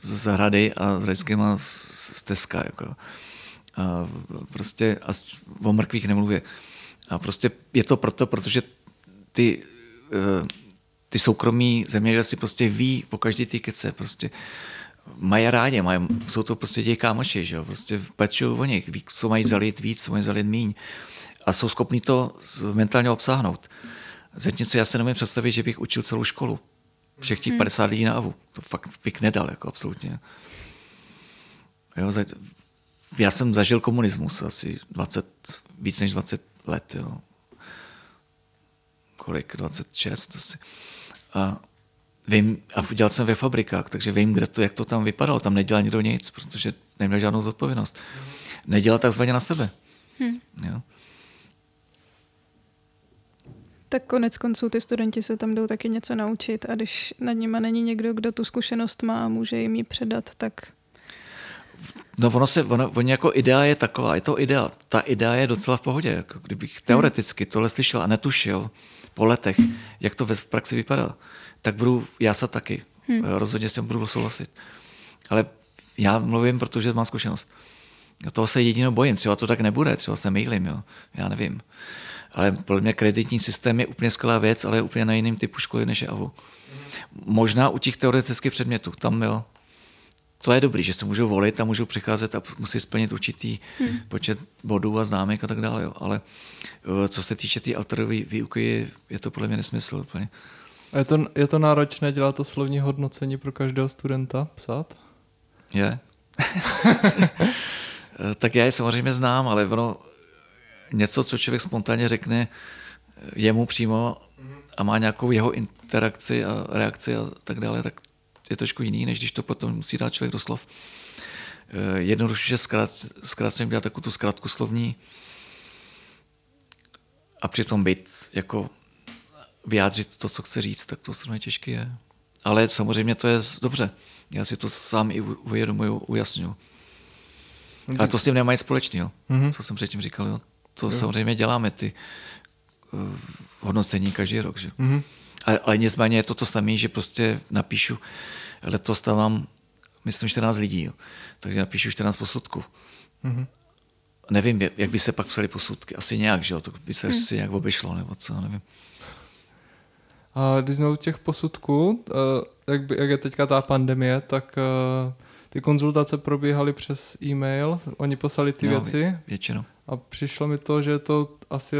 z zahrady a rejskýma z Teska. Jako. A prostě a o mrkvích nemluvě. A prostě je to proto, protože ty, eh, ty soukromí zemědělci prostě ví po každý ty kece, prostě mají rádi, mají, jsou to prostě těch kámoši, že jo? prostě pečují o nich, ví, co mají zalít víc, co mají zalít míň a jsou schopni to mentálně obsáhnout. Zatímco já se nemůžu představit, že bych učil celou školu. Všech těch 50 lidí na AVU. To fakt bych nedal, jako absolutně. Jo, já jsem zažil komunismus asi 20, víc než 20 let. Jo. Kolik? 26 asi. A vím, a dělal jsem ve fabrikách, takže vím, kde to, jak to tam vypadalo. Tam nedělal nikdo nic, protože neměl žádnou zodpovědnost. Nedělal takzvaně na sebe. Hmm. Jo. Tak konec konců ty studenti se tam jdou taky něco naučit a když nad nima není někdo, kdo tu zkušenost má a může jim ji předat, tak... No ono se, ono, ono jako idea je taková, je to idea. Ta idea je docela v pohodě. Jako kdybych teoreticky tohle slyšel a netušil po letech, jak to ve praxi vypadá, tak budu jásat taky. Hmm. Rozhodně s tím budu souhlasit. Ale já mluvím, protože mám zkušenost. Toho se jedinou bojím. Třeba to tak nebude, třeba se mýlím, jo. Já nevím. Ale podle mě kreditní systém je úplně skvělá věc, ale je úplně na jiném typu školy než je AVU. Možná u těch teoretických předmětů, tam jo, to je dobrý, že se můžou volit a můžou přicházet a musí splnit určitý hmm. počet bodů a známek a tak dále. Jo. Ale eh, co se týče té tý alterové výuky, je to podle mě nesmysl úplně. A je to, je to náročné dělat to slovní hodnocení pro každého studenta psát? Je. Eh, tak já je samozřejmě znám, ale ono, něco, co člověk spontánně řekne jemu přímo a má nějakou jeho interakci a reakci a tak dále, tak je trošku jiný, než když to potom musí dát člověk do slov. Eh, jednoduše zkrát, zkrát jsem dělal takovou tu zkrátku slovní a přitom být jako vyjádřit to, co chce říct, tak to samozřejmě těžké je. Ale samozřejmě to je dobře. Já si to sám i uvědomuju, ujasňuju. Ale to s tím nemají společného, mm-hmm. co jsem předtím říkal. Jo to jo. samozřejmě děláme ty uh, hodnocení každý rok. Že? Mm-hmm. Ale, ale nicméně je to to samé, že prostě napíšu, letos tam mám, myslím, 14 lidí, jo. takže napíšu 14 posudků. Mm-hmm. Nevím, jak by se pak psali posudky. Asi nějak, že jo, to by se mm. asi nějak obešlo, nebo co, nevím. A když jsme u těch posudků, eh, jak, by, jak je teďka ta pandemie, tak eh, ty konzultace probíhaly přes e-mail, oni poslali ty no, věci. Většinou. A přišlo mi to, že to asi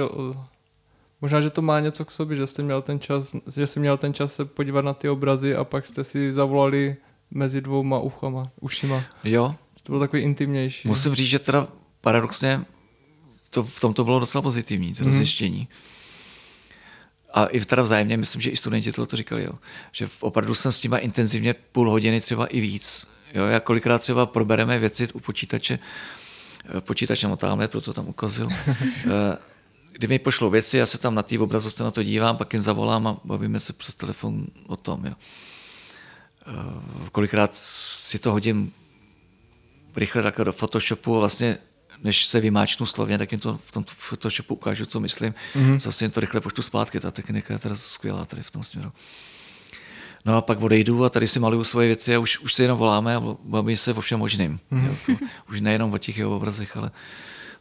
možná, že to má něco k sobě, že jste měl ten čas, že jsi měl ten čas se podívat na ty obrazy a pak jste si zavolali mezi dvouma uchama, ušima. Jo. To bylo takový intimnější. Musím říct, že teda paradoxně to v tom to bylo docela pozitivní, to mm. zjištění. A i teda vzájemně, myslím, že i studenti to říkali, jo. že opravdu jsem s nima intenzivně půl hodiny, třeba i víc. Jo, jak kolikrát třeba probereme věci u počítače, Eh, počítačem otáme, proto tam ukazil. Kdy mi pošlou věci, já se tam na té obrazovce na to dívám, pak jim zavolám a bavíme se přes telefon o tom. Jo. Eh, kolikrát si to hodím rychle takhle do Photoshopu a vlastně než se vymáčnu slovně, tak jim to v tom Photoshopu ukážu, co myslím. Mm-hmm. Zase jim to rychle poštu zpátky. Ta technika je teda skvělá tady v tom směru. No a pak odejdu a tady si maluju svoje věci a už, už se jenom voláme a bavíme se o všem možným. Mm. Jo, jako, už nejenom o těch jeho obrazech, ale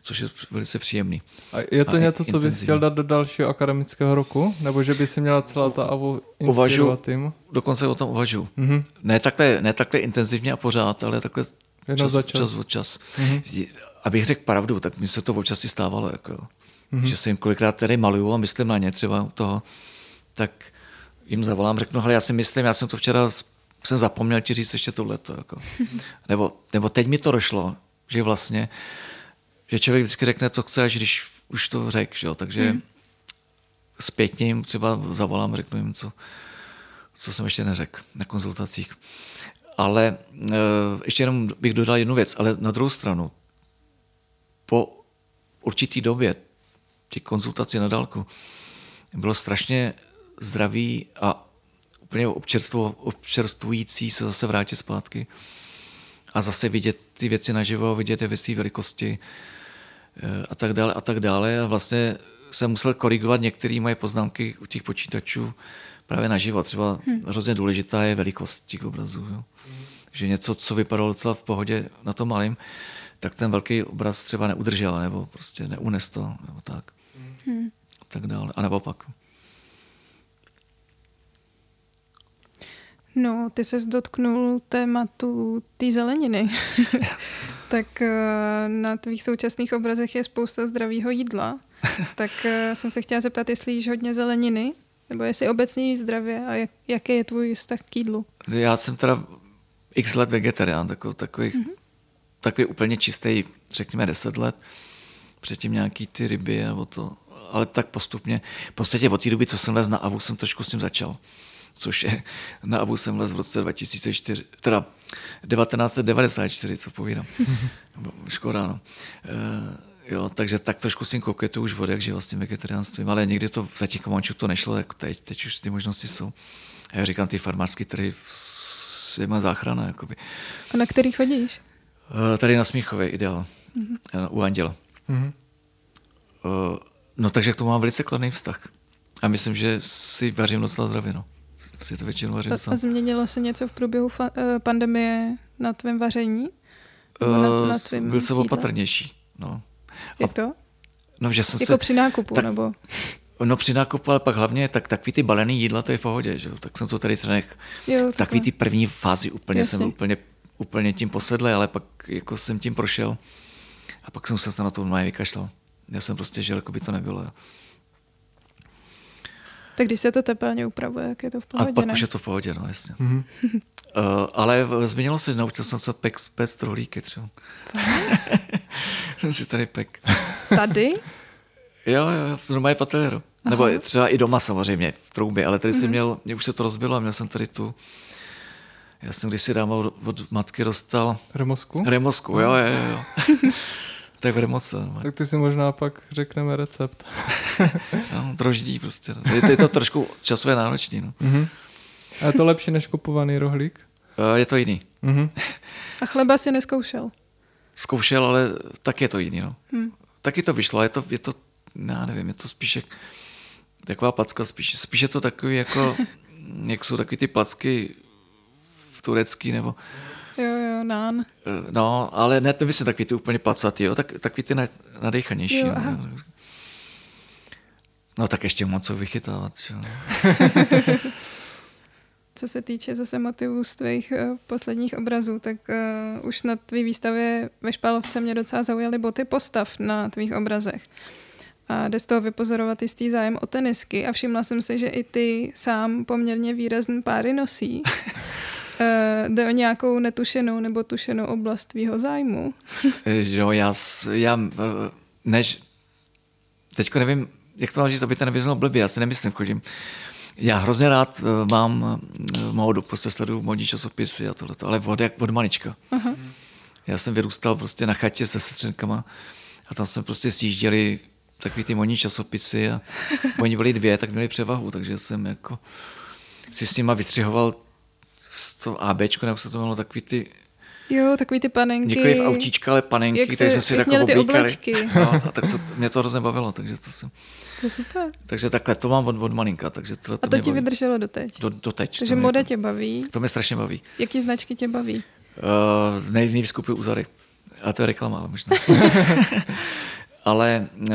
což je velice příjemný. A je to a něco, co bys chtěl dát do dalšího akademického roku? Nebo že by si měla celá ta AVO inspirovat tým? Dokonce o tom uvažuji. Mm-hmm. Ne, takhle, ne takhle intenzivně a pořád, ale takhle čas, za čas. čas od čas. Mm-hmm. Abych řekl pravdu, tak mi se to občas i stávalo. Jako, mm-hmm. Že se jim kolikrát tady maluju a myslím na ně třeba toho, tak jim zavolám, řeknu, hele, já si myslím, já jsem to včera jsem zapomněl ti říct ještě tohleto. Jako. Nebo, nebo teď mi to došlo, že vlastně, že člověk vždycky řekne, co chce, až když už to řekl, že jo? takže hmm. zpětně jim třeba zavolám, řeknu jim, co, co jsem ještě neřekl na konzultacích. Ale e, ještě jenom bych dodal jednu věc, ale na druhou stranu, po určitý době těch konzultací na dálku bylo strašně zdravý a úplně občerstvující se zase vrátit zpátky a zase vidět ty věci naživo, vidět je ve své velikosti a tak dále a tak dále. A vlastně jsem musel korigovat některé moje poznámky u těch počítačů právě naživo. Třeba hmm. hrozně důležitá je velikost těch obrazů. Jo. Že něco, co vypadalo docela v pohodě na tom malém, tak ten velký obraz třeba neudržel, nebo prostě neunes to, nebo tak. Hmm. Tak dále. A nebo pak. No, ty ses dotknul tématu té zeleniny. tak eh, na tvých současných obrazech je spousta zdravého jídla. tak eh, jsem se chtěla zeptat, jestli jíš hodně zeleniny, nebo jestli obecně jíš zdravě a jak, jaký je tvůj vztah k jídlu? Já jsem teda x let vegetarián, takový, takový, mm-hmm. takový úplně čistý, řekněme 10 let. Předtím nějaký ty ryby nebo to, ale tak postupně. V podstatě od té doby, co jsem lez na AVU, jsem trošku s tím začal. Což je, na AVU jsem lez v roce 2004, teda 1994, co povídám. Škoda, no. E, jo, takže tak trošku s tím koketu už od jak žil s tím vegetariánstvím, ale někdy to za těch komančů to nešlo, jak teď, teď už ty možnosti jsou. A já říkám, ty farmářské trhy je má záchrana. Jakoby. A na který chodíš? Uh, tady na Smíchově, ideál. Mm-hmm. U Anděla. Mm-hmm. Uh, no takže k tomu mám velice kladný vztah. A myslím, že si vařím docela zdravě. No. Si to většinou vařím sám. A změnilo se něco v průběhu fa- uh, pandemie na tvém vaření? Uh, na, na tvým byl jsem opatrnější. No. Jak to? No, že jsem jako se, při nákupu, tak, nebo? No při nákupu, ale pak hlavně tak, takový ty balený jídla, to je v pohodě, že? tak jsem to tady třeba jo, takový ty první fázi úplně Jasně. jsem úplně, úplně tím posedlý, ale pak jako jsem tím prošel a pak jsem se na to normálně vykašlal. Já jsem prostě žil, jako by to nebylo. Tak když se to tepelně upravuje, jak je to v pohodě, A pak ne? už je to v pohodě, no jasně. Mm-hmm. uh, ale změnilo se, naučil jsem se pek, pec trohlíky třeba. jsem si tady pek. Tady? Jo, jo, v normálně pateléru. Nebo třeba i doma samozřejmě, v troubě, ale tady mm-hmm. jsem měl, mě už se to rozbilo a měl jsem tady tu, já jsem kdysi dávno od, od matky dostal... Remosku? Remosku, jo, jo, jo. tak v remoce. No. Tak ty si možná pak řekneme recept. no, droždí prostě. No. Je, to, je to trošku časové náročný. No. Mm-hmm. A je to lepší než kupovaný rohlík? Uh, je to jiný. Mm-hmm. A chleba si neskoušel? Zkoušel, ale tak je to jiný. No. Hmm. Taky to vyšlo, je to, je to já nevím, je to spíš jak, taková placka, spíš, spíš je to takový jako, jak jsou takový ty placky v turecký, nebo nán. No, ale ne, to myslím takový ty úplně placatý, jo, tak, takový ty nadejchanější. Jo, no, no, tak ještě moc co vychytávat. Jo. co se týče zase motivů z tvých uh, posledních obrazů, tak uh, už na tvý výstavě ve Špalovce mě docela zaujaly boty postav na tvých obrazech a jde z toho vypozorovat jistý zájem o tenisky a všimla jsem si, že i ty sám poměrně výrazný páry nosí. Uh, jde o nějakou netušenou nebo tušenou oblast tvýho zájmu? jo, já, já než, teďko nevím, jak to mám říct, aby to nevyznělo blbě, já si nemyslím, chodím. Já hrozně rád mám módu, prostě sleduju modní časopisy a tohle, ale od, jak od malička. Uh-huh. Já jsem vyrůstal prostě na chatě se sestřenkama a tam jsme prostě sjížděli takový ty moní časopisy a oni byli dvě, tak měli převahu, takže jsem jako si s nima vystřihoval to ABčko, nebo se to jmenovalo, takový ty Jo, takový ty panenky. Nikoli v autíčka, ale panenky, jak které jsme si jako oblíkali. No, a tak se, mě to hrozně bavilo, takže to jsem... To je super. Takže takhle, to mám od, od malinka. Takže to, to a to ti baví. vydrželo doteď? Do, doteď. Takže moda mě, tě baví? To mě strašně baví. Jaký značky tě baví? Uh, nej, nejvíc kupuju Uzary. A to je reklama, možná. ale uh,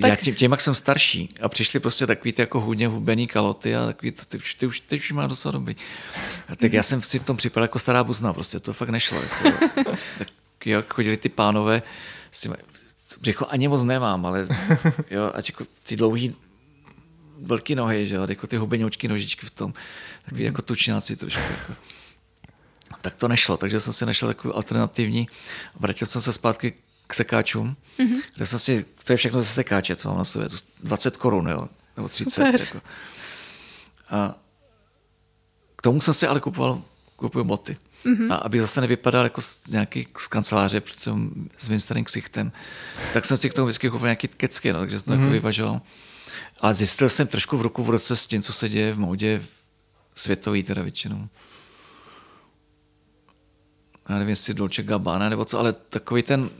tak... Já tím, tím, jak jsem starší a přišli prostě takový ty jako hodně hubený kaloty a takový, ty, ty, už, ty, už, ty už má docela dobrý. A tak já jsem si v tom připadal jako stará buzna, prostě to fakt nešlo. Jako, tak jak chodili ty pánové, si, břicho ani moc nemám, ale jo, ať jako ty dlouhý velký nohy, že jo, jako ty hubenoučky nožičky v tom, takový mm. jako tučňáci trošku. Jako. Tak to nešlo, takže jsem si našel takový alternativní. Vrátil jsem se zpátky k sekáčům, mm-hmm. kde jsem si, to je všechno ze sekáče, co mám na sobě, 20 korun, jo, nebo 30. Jako. A k tomu jsem si ale kupoval, kupuju boty. Mm-hmm. A aby zase nevypadal jako z, nějaký z kanceláře, protože s mým starým ksichtem, tak jsem si k tomu vždycky koupil nějaký kecky, no, takže jsem to mm-hmm. jako mhm. vyvažoval. Ale zjistil jsem trošku v ruku v roce s tím, co se děje v módě světový teda většinou já nevím, jestli Dolce Gabbana nebo co, ale takový ten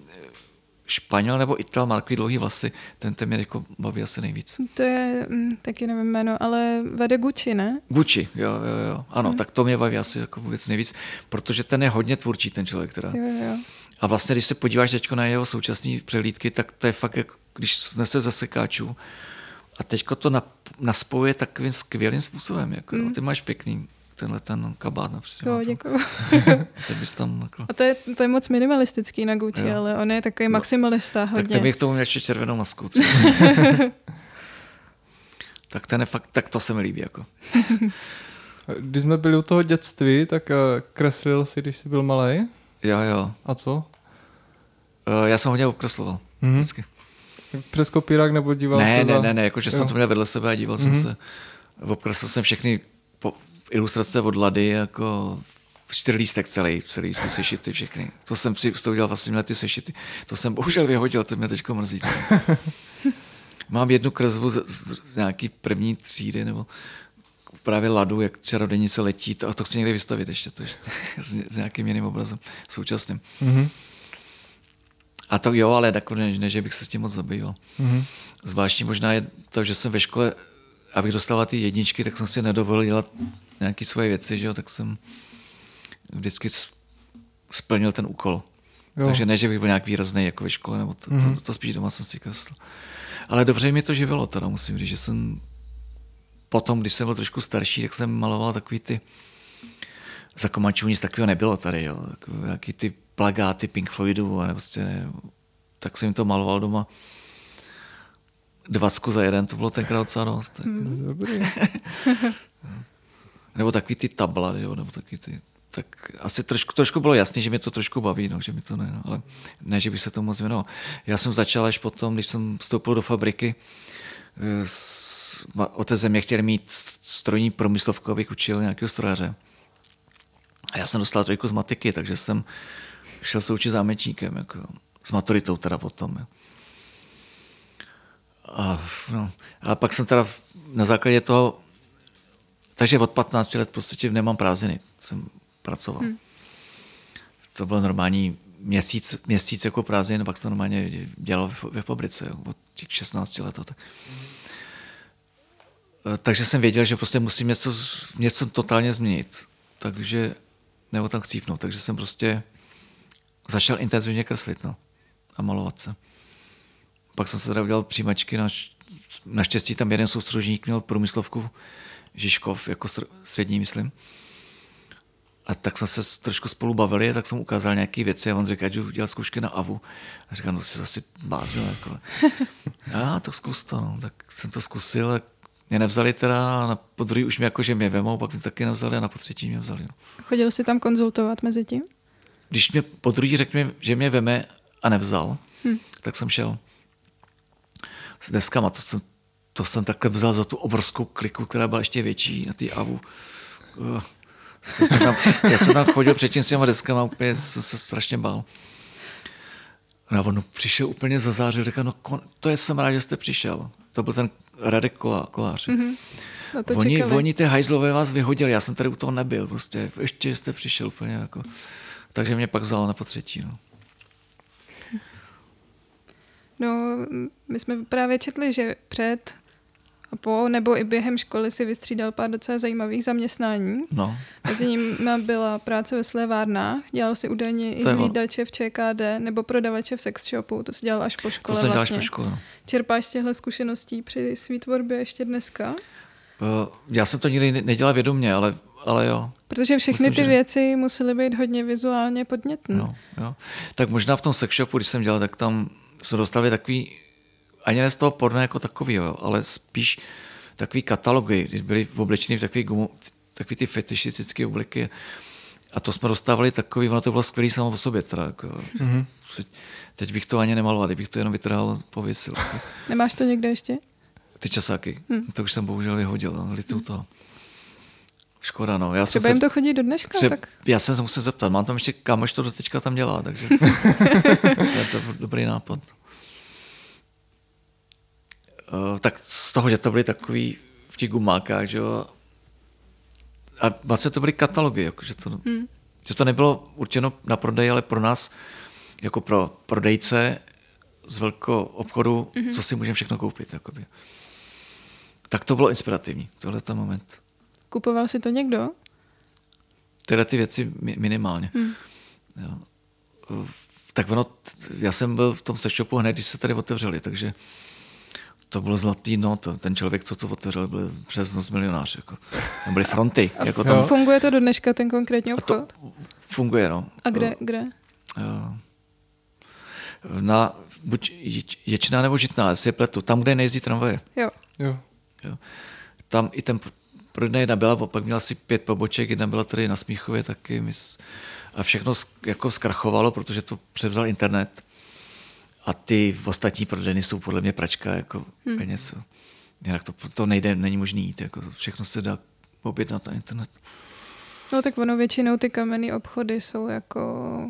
Španěl nebo Ital, má takový dlouhý vlasy, ten, ten mě jako baví asi nejvíc. To je, hm, taky nevím jméno, ale vede Gucci, ne? Gucci, jo, jo, jo. Ano, hmm. tak to mě baví asi jako vůbec nejvíc, protože ten je hodně tvůrčí, ten člověk. Teda. Jo, jo. A vlastně, když se podíváš teď na jeho současné přehlídky, tak to je fakt, jak když snese zasekáčů. A teďko to naspojuje takovým skvělým způsobem. Jako, mm. Ty máš pěkný tenhle ten kabát například. Jo, děkuji. Ty bys tam jako... A to je, to je moc minimalistický na Gucci, jo. ale on je takový maximalista hodně. Tak ten bych k tomu měl ještě červenou masku. tak ten je fakt, tak to se mi líbí. Jako. Když jsme byli u toho dětství, tak uh, kreslil si, když jsi byl malý? Jo, jo. A co? Uh, já jsem hodně obkresloval. Mm-hmm. Vždycky. Přes kopírák nebo díval ne, se Ne, za... ne, ne, jakože jsem to měl vedle sebe a díval mm-hmm. jsem mhm. se. Obkreslil jsem všechny po, ilustrace od Lady, jako čtyřlístek celý, celý ty sešity všechny. To jsem si toho udělal vlastně ty sešity. To jsem bohužel vyhodil, to mě teďko mrzí. Mám jednu kresbu z, z nějaký první třídy, nebo právě Ladu, jak čarodenice letí, to, a to chci někdy vystavit ještě, to, s, s nějakým jiným obrazem současným. Mm-hmm. A to jo, ale tak ne, ne, že bych se s tím moc zabýval. Mm-hmm. Zvláštní možná je to, že jsem ve škole, abych dostala ty jedničky, tak jsem si nedovolil dělat nějaké svoje věci, že jo, tak jsem vždycky splnil ten úkol. Jo. Takže ne, že bych byl nějak výrazný jako ve škole, nebo to, mm-hmm. to, mhm. to spíš doma jsem si kreslil. Ale dobře mi to živilo, teda musím říct, že jsem potom, když jsem byl trošku starší, tak jsem maloval takový ty za komačů nic takového nebylo tady, jo. Jaký ty plagáty Pink Floydu a prostě, tak jsem jim to maloval doma. Dvacku za jeden, to bylo tenkrát docela dost. Tak. Hmm, dobrý. nebo takový ty tabla, jo, nebo takový ty, tak asi trošku, trošku bylo jasné, že mě to trošku baví, no, že mi to ne, no, ale ne, že bych se tomu moc věnoval. Já jsem začal až potom, když jsem vstoupil do fabriky, eh, s, o té země chtěli mít strojní promyslovku, abych učil nějakého strojaře. A já jsem dostal trojku z matiky, takže jsem šel se učit zámečníkem, jako, s maturitou teda potom. Jo. A, no, a pak jsem teda na základě toho, takže od 15 let prostě nemám prázdniny, jsem pracoval. Hmm. To byl normální měsíc, měsíc jako prázdnin, pak jsem normálně dělal ve fabrice od těch 16 let. Tak. Takže jsem věděl, že prostě musím něco, něco totálně změnit. Takže, nebo tam chcípnout. Takže jsem prostě začal intenzivně kreslit no, a malovat se. Pak jsem se teda udělal přijímačky, na, naštěstí tam jeden soustružník měl průmyslovku Žižkov, jako střední, myslím. A tak jsme se trošku spolu bavili, tak jsem ukázal nějaké věci a on řekl, že udělal zkoušky na AVU. A říkal, no jsi asi blázel. Jako. A to zkus to, no. Tak jsem to zkusil a mě nevzali teda, a na podruhý už mě jako, že mě vemou, pak mě taky nevzali a na potřetí mě vzali. No. Chodil jsi tam konzultovat mezi tím? když mě po druhý řekl, že mě veme a nevzal, hmm. tak jsem šel s deskama. To jsem, to jsem takhle vzal za tu obrovskou kliku, která byla ještě větší na té AVU. Uh, jsem tam, já jsem tam chodil předtím s těma deskama, úplně jsem se strašně bál. A on přišel úplně zazářil, řekl, no kon, to je jsem rád, že jste přišel. To byl ten Radek Kolá, Kolář. Mm-hmm. oni, oni ty hajzlové vás vyhodili, já jsem tady u toho nebyl, prostě ještě jste přišel úplně jako... Takže mě pak vzalo na potřetí. No. No, my jsme právě četli, že před a po nebo i během školy si vystřídal pár docela zajímavých zaměstnání. No. Mezi nimi byla práce ve slevárnách, dělal si údajně i hlídače v ČKD nebo prodavače v sex shopu, to si dělal až po škole to jsem vlastně. Až po škole, no. Čerpáš z těchto zkušeností při svý tvorbě ještě dneska? Uh, já jsem to nikdy nedělal vědomě, ale ale jo. Protože všechny Myslím, ty že... věci musely být hodně vizuálně podnětné. No, jo. Tak možná v tom sex shopu, když jsem dělal, tak tam jsme dostali takový, ani ne z toho porno jako takový, jo, ale spíš takový katalogy, když byly oblečeny v takový, gumu, takový ty fetišistické obliky. A to jsme dostávali takový, ono to bylo skvělý samo o sobě. Teda, jako, mm-hmm. Teď bych to ani nemaloval, kdybych to jenom vytrhal, pověsil. Nemáš to někde ještě? Ty časáky. Hmm. To už jsem bohužel vyhodil, no, litu hmm. toho. Škoda, no. Já Třeba jim to chodí do dneška, třeba, tak... Já jsem se musel zeptat, mám tam ještě kámoš, to do teďka tam dělá, takže to je dobrý nápad. Uh, tak z toho, že to byly takový v těch gumákách, že jo, a vlastně to byly katalogy, jako, že, to, hmm. že to nebylo určeno na prodej, ale pro nás, jako pro prodejce, z velkého obchodu, mm-hmm. co si můžeme všechno koupit. Jakoby. Tak to bylo inspirativní, tohle ten moment. Kupoval si to někdo? Tyhle ty věci minimálně. Mm. Jo. Tak ono, já jsem byl v tom sexshopu hned, když se tady otevřeli, takže to bylo zlatý no, to, ten člověk, co to otevřel, byl přes noc milionář. Jako. Tam byly fronty. A jako tam... Funguje to do dneška, ten konkrétní obchod? A to funguje, no. A kde? kde? Na buď Ječná nebo Žitná, jestli je pletu, tam, kde nejezdí tramvaje. Jo. jo. jo. Tam i ten prodej jedna byla, pak měla asi pět poboček, jedna byla tady na Smíchově taky. A všechno jako zkrachovalo, protože to převzal internet. A ty ostatní prodejny jsou podle mě pračka jako hmm. peněz. Jinak to, to nejde, není možný jít. Jako všechno se dá objednat na internet. No tak ono většinou ty kamenné obchody jsou jako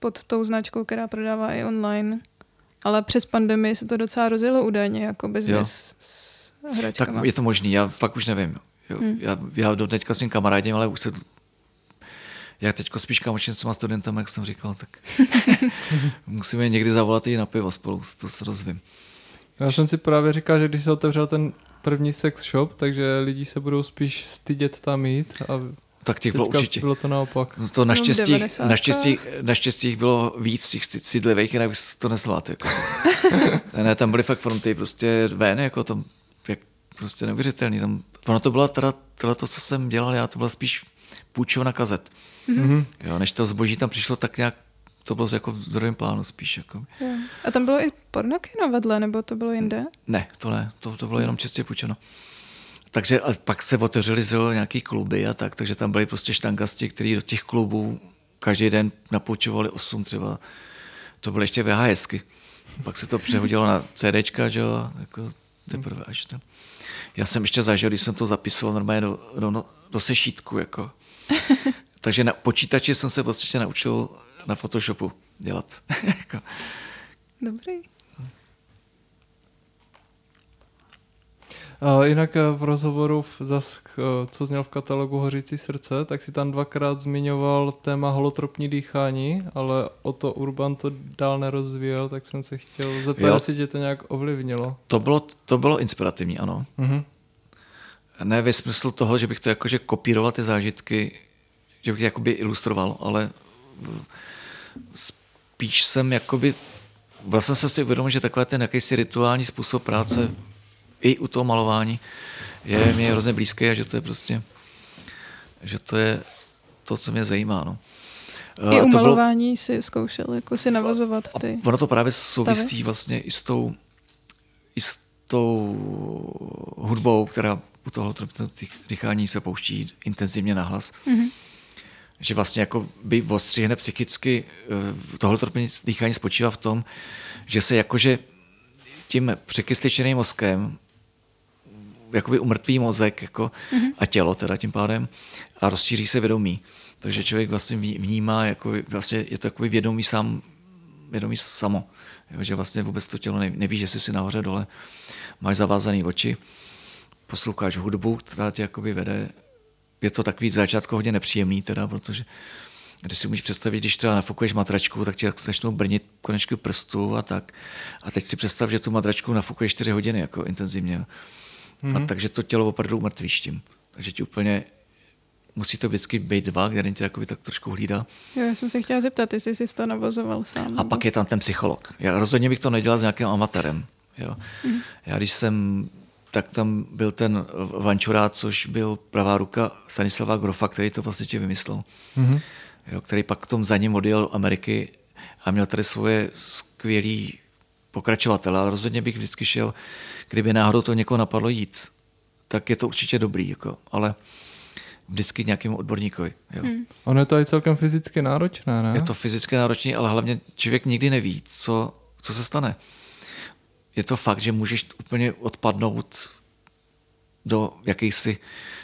pod tou značkou, která prodává i online. Ale přes pandemii se to docela rozjelo údajně, jako bez s hračkama. Tak je to možný, já fakt už nevím. Jo. Hmm. Já, já do teďka s tím kamarádím, ale už se já teďko spíš kamočím s těma studentem, jak jsem říkal, tak musíme někdy zavolat i na pivo spolu, to se rozvím. Já jsem si právě říkal, že když se otevřel ten první sex shop, takže lidi se budou spíš stydět tam jít a tak těch bylo určitě. Bylo to naopak. No to naštěstí, naštěstí, naštěstí bylo víc těch sídlivých, jinak bys to nezvládl. Jako ne, tam byly fakt fronty prostě ven, jako tam, jak prostě neuvěřitelný. Tam, ono to bylo teda, teda to, co jsem dělal, já to byla spíš půjčovna kazet. Mm-hmm. Jo, než to zboží tam přišlo tak nějak to bylo jako v druhém plánu spíš. Jako. Jo. A tam bylo i pornokino vedle, nebo to bylo jinde? Ne, to ne, to, to bylo jenom čistě půjčeno. Takže a pak se otevřeli zelo nějaký kluby a tak, takže tam byli prostě štangasti, kteří do těch klubů každý den napoučovali 8 třeba. To byly ještě VHSky. Pak se to přehodilo na CDčka, že jo, jako teprve až tam. Já jsem ještě zažil, když jsem to zapisoval normálně do, do, do sešítku, jako. Takže na počítači jsem se prostě naučil na Photoshopu dělat. Jako. Dobrý. Jinak eh, v rozhovoru, zas, eh, co zněl v katalogu Hořící srdce, tak si tam dvakrát zmiňoval téma holotropní dýchání, ale o to Urban to dál nerozvíjel, tak jsem se chtěl zeptat, jestli tě to nějak ovlivnilo. To bylo, to bylo inspirativní, ano. Mm-hmm. Ne ve smyslu toho, že bych to jakože kopíroval ty zážitky, že bych jakoby ilustroval, ale spíš jsem jakoby, vlastně jsem si uvědomil, že takový ten jakýsi rituální způsob práce i u toho malování je mi hrozně blízké a že to je prostě, že to je to, co mě zajímá. No. I u malování bylo, si zkoušel jako si navazovat ty Ono to právě souvisí stavy? vlastně i s tou, i s tou hudbou, která u toho dýchání se pouští intenzivně na hlas. Mm-hmm. Že vlastně jako by ostřihne psychicky, eh, tohle dýchání spočívá v tom, že se jakože tím překysličeným mozkem jakoby umrtvý mozek jako, mm-hmm. a tělo teda tím pádem a rozšíří se vědomí. Takže člověk vlastně vnímá, jako vlastně je to jako vědomí sám, vědomí samo. Jo, že vlastně vůbec to tělo neví, že jsi si nahoře dole, máš zavázané oči, posloucháš hudbu, která tě jakoby vede. Je to takový začátku hodně nepříjemný, teda, protože když si můžeš představit, když třeba nafukuješ matračku, tak ti začnou brnit konečky prstů a tak. A teď si představ, že tu matračku nafukuješ 4 hodiny jako intenzivně. Mm-hmm. A mhm. takže to tělo opravdu umrtvíš tím. Takže ti úplně musí to vždycky být dva, který tě jakoby tak trošku hlídá. Jo, já jsem se chtěla zeptat, jestli jsi to navozoval sám. A nebo? pak je tam ten psycholog. Já rozhodně bych to nedělal s nějakým amatérem. Jo. Mm. Já když jsem, tak tam byl ten Vančura, což byl pravá ruka Stanislava Grofa, který to vlastně tě vymyslel. Mm-hmm. Jo, který pak tom za ním odjel do Ameriky a měl tady svoje skvělý pokračovatele, ale rozhodně bych vždycky šel, kdyby náhodou to někoho napadlo jít, tak je to určitě dobrý, jako, ale vždycky nějakému odborníkovi. Jo. Hmm. Ono je to i celkem fyzicky náročné, ne? Je to fyzicky náročné, ale hlavně člověk nikdy neví, co, co se stane. Je to fakt, že můžeš úplně odpadnout do jakýchsi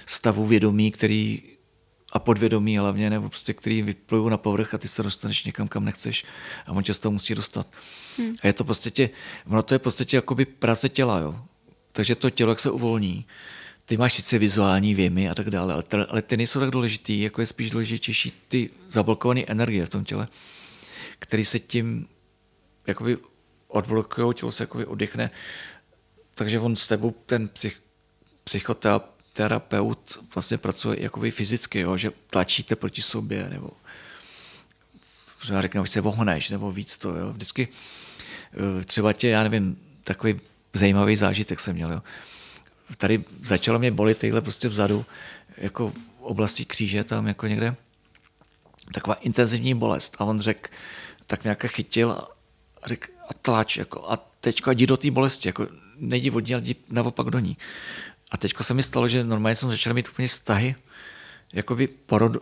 stavu vědomí, který a podvědomí hlavně, nebo prostě, který vyplují na povrch a ty se dostaneš někam, kam nechceš a on tě z toho musí dostat. Hmm. A je to prostě tě, ono to je prostě jakoby práce těla, jo. Takže to tělo, jak se uvolní, ty máš sice vizuální věmy a tak dále, ale, ty, ale ty nejsou tak důležitý, jako je spíš důležitější ty zablokované energie v tom těle, který se tím jakoby odblokují, tělo se jakoby oddychne, takže on s tebou, ten psych, psychoterapeut vlastně pracuje jakoby fyzicky, jo, že tlačíte proti sobě, nebo třeba řekne, se vohneš, nebo víc to, jo. Vždycky eh, třeba tě, já nevím, takový zajímavý zážitek jsem měl, jo. Tady začalo mě bolit týhle prostě vzadu, jako v oblasti kříže, tam jako někde, taková intenzivní bolest. A on řekl, tak nějak chytil a řekl, a tlač, jako, a teďko jdi do té bolesti, jako nejdi od ní, ale jdi naopak do ní. A teďko se mi stalo, že normálně jsem začal mít úplně vztahy, jakoby porod,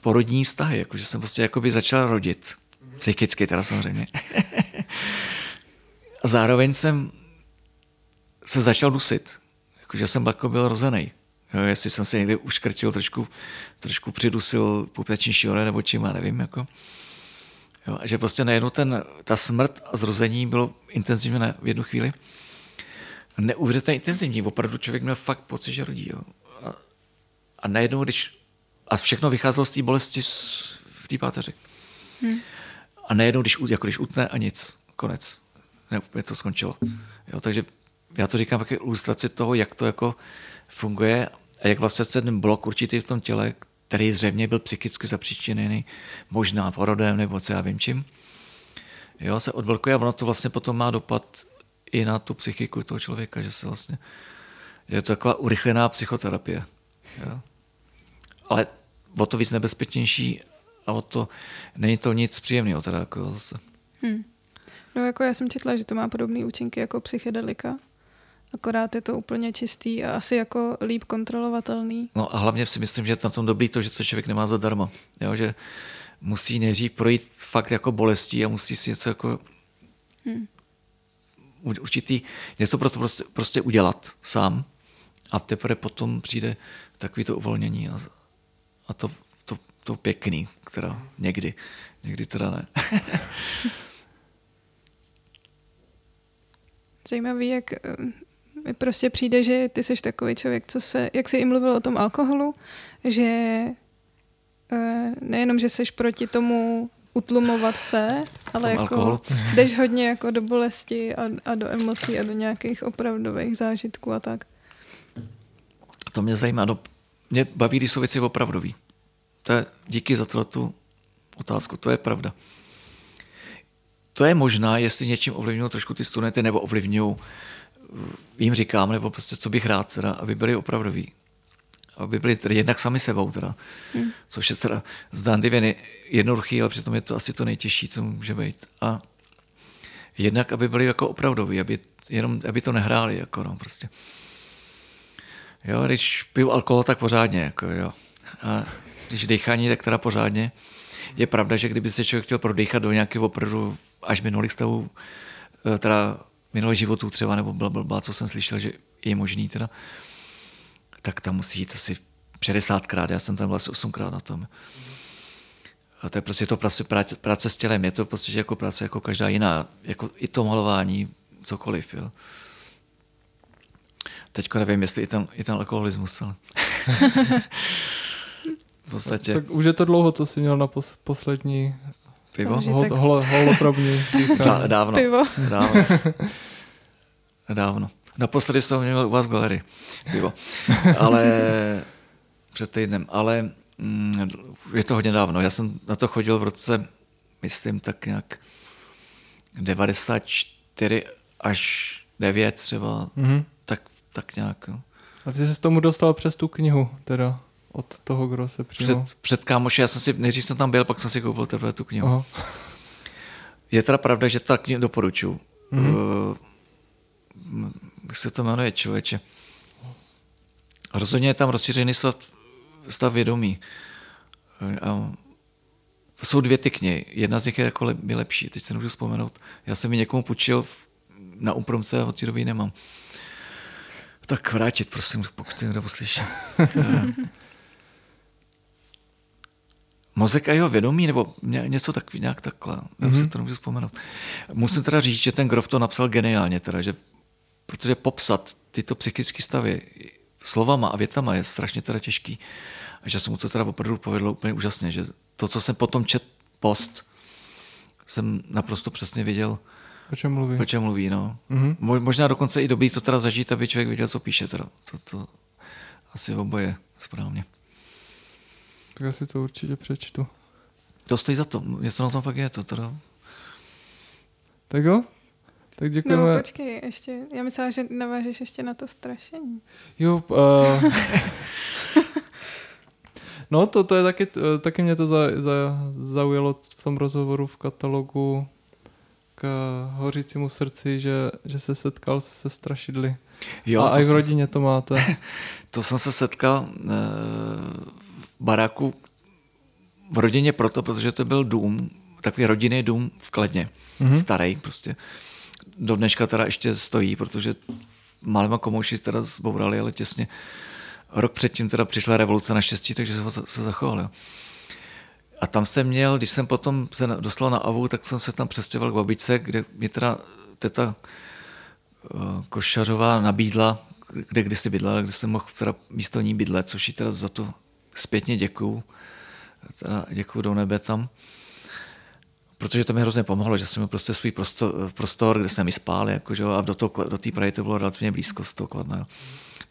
porodní vztahy, jakože jsem prostě jakoby začal rodit. Psychicky teda samozřejmě. a zároveň jsem se začal dusit. Jakože jsem jako byl rozený. Jo, jestli jsem se někdy uškrtil, trošku, trošku přidusil pupeční šíle nebo čím, já nevím. Jako. Jo, že prostě najednou ten, ta smrt a zrození bylo intenzivně na, v jednu chvíli. Neuvěřitelně intenzivní, opravdu člověk měl fakt pocit, že rodí. Jo. A, a najednou, když a všechno vycházelo z té bolesti v té páteři. Hmm. A najednou, když, jako když utne a nic, konec. Ne, úplně to skončilo. Jo, takže já to říkám jako ilustraci toho, jak to jako funguje a jak vlastně ten blok určitý v tom těle, který zřejmě byl psychicky zapříčiněný, možná porodem nebo co já vím čím, jo, se odblokuje a ono to vlastně potom má dopad i na tu psychiku toho člověka, že se vlastně, je to taková urychlená psychoterapie. Jo. Ale o to víc nebezpečnější a o to není to nic příjemného teda jako zase. Hmm. No jako já jsem četla, že to má podobné účinky jako psychedelika, akorát je to úplně čistý a asi jako líp kontrolovatelný. No a hlavně si myslím, že je na tom dobrý to, že to člověk nemá zadarmo. Jo, že musí nejdřív projít fakt jako bolestí a musí si něco jako hmm. Určitý, něco prostě, prostě, prostě udělat sám a teprve potom přijde takový to uvolnění a, a to, to, to pěkný, která někdy, někdy teda ne. Zajímavý, jak mi prostě přijde, že ty jsi takový člověk, co se, jak jsi i mluvil o tom alkoholu, že eh, nejenom, že jsi proti tomu utlumovat se, ale jako alkoholu. jdeš hodně jako do bolesti a, a do emocí a do nějakých opravdových zážitků a tak. To mě zajímá. No, mě baví, když jsou věci opravdový. To je, díky za tu otázku, to je pravda. To je možná, jestli něčím ovlivňují trošku ty studenty nebo ovlivňují jim říkám, nebo prostě co bych rád, teda, aby byli opravdoví. Aby byli tedy jednak sami sebou, teda, hmm. což je teda zdánlivě jednoduchý, ale přitom je to asi to nejtěžší, co může být. A jednak, aby byli jako opravdoví, aby, jenom, aby to nehráli, jako no, prostě. Jo, když piju alkohol, tak pořádně, jako jo. A když dechání, tak teda pořádně. Je pravda, že kdyby se člověk chtěl prodýchat do nějakého opravdu až minulých stavů, eh, teda minulých životů třeba, nebo byla blbá, co jsem slyšel, že je možný teda, tak tam musí jít asi 60krát, já jsem tam byl asi 8krát na tom. A to je prostě to práce, práce, s tělem, je to prostě jako práce jako každá jiná, jako i to malování, cokoliv. Jo. Teďko nevím, jestli i ten, i ten alkoholismus, ale... v podstatě... Tak už je to dlouho, co jsi měl na pos, poslední Pivo? Hol, hol, holotrobní. dávno. Pivo. Dávno. dávno. Naposledy jsem měl u vás v galerii. Pivo. Ale před týdnem. Ale mm, je to hodně dávno. Já jsem na to chodil v roce, myslím, tak nějak 94 až 9 třeba. Mm-hmm. Tak, tak nějak. A ty jsi se tomu dostal přes tu knihu, teda? od toho, kdo se přímo... Před, před kámoši, já jsem si, nejdřív jsem tam byl, pak jsem si koupil teprve tu knihu. Aha. Je teda pravda, že tak doporučuji. Mm-hmm. Uh, jak se to jmenuje, člověče? Rozhodně je tam rozšířený stav, stav vědomí. A jsou dvě ty knihy. Jedna z nich je jako le, je lepší, teď se nemůžu vzpomenout. Já jsem ji někomu půjčil na Umpromce a od té doby nemám. Tak vrátit, prosím, pokud někdo poslyší. Mozek a jeho vědomí, nebo něco takový, nějak takhle. Mm-hmm. Se mhm. to nemůžu vzpomenout. Musím teda říct, že ten Grof to napsal geniálně, teda, že, protože popsat tyto psychické stavy slovama a větama je strašně teda těžký. A že se mu to teda opravdu povedlo úplně úžasně, že to, co jsem potom čet post, jsem naprosto přesně věděl, O čem mluví? O čem mluví, no. Mm-hmm. Možná dokonce i dobrý to teda zažít, aby člověk věděl, co píše. Teda. To, to asi oboje správně. Tak já si to určitě přečtu. To stojí za to. Něco na tom fakt je to teda. Tak jo? Tak děkujeme. No počkej, ještě, já myslela, že navážeš ještě na to strašení. Jo, uh, no to, to je taky, taky mě to za, za, zaujalo v tom rozhovoru v katalogu k hořícímu srdci, že, že se setkal se strašidly. Jo, A i v rodině to máte. To jsem se setkal uh, v baráku v rodině proto, protože to byl dům, takový rodinný dům v Kladně, mm-hmm. starý prostě. Do dneška teda ještě stojí, protože malima komouši teda zbourali, ale těsně. Rok předtím teda přišla revoluce naštěstí, takže se, se zachoval. Jo. A tam jsem měl, když jsem potom se dostal na AVU, tak jsem se tam přestěhoval k babičce, kde mě teda teta uh, Košařová nabídla, kde kdysi bydlela, kde jsem mohl teda místo ní bydlet, což jí teda za to zpětně děkuju. Teda děkuju do nebe tam. Protože to mi hrozně pomohlo, že jsem měl prostě svůj prostor, prostor kde jsem i spál, jakože, a do, toho, do té Prahy to bylo relativně blízko z toho Kladna.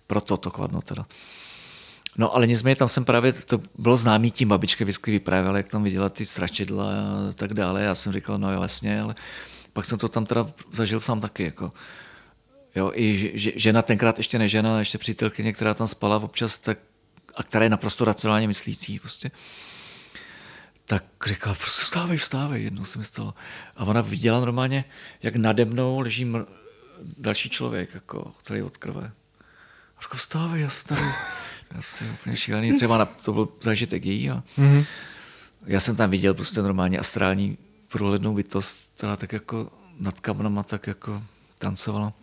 Proto to Kladno teda. No ale nicméně tam jsem právě, to bylo známý tím, babička vždycky vyprávěla, jak tam viděla ty stračidla a tak dále. Já jsem říkal, no jo, vlastně, ale pak jsem to tam teda zažil sám taky. Jako. Jo, i žena tenkrát ještě nežena, ještě přítelkyně, která tam spala občas, tak, a která je naprosto racionálně myslící. Prostě tak říkala, prostě vstávej, vstávej, jednou se mi stalo. A ona viděla normálně, jak nade mnou leží mr- další člověk, jako celý od krve. A říkala, vstávej, já jsem tady, já jsem úplně šílený, třeba na, to byl zážitek její. A mm-hmm. Já jsem tam viděl prostě normálně astrální průhlednou bytost, která tak jako nad kamnama tak jako tancovala.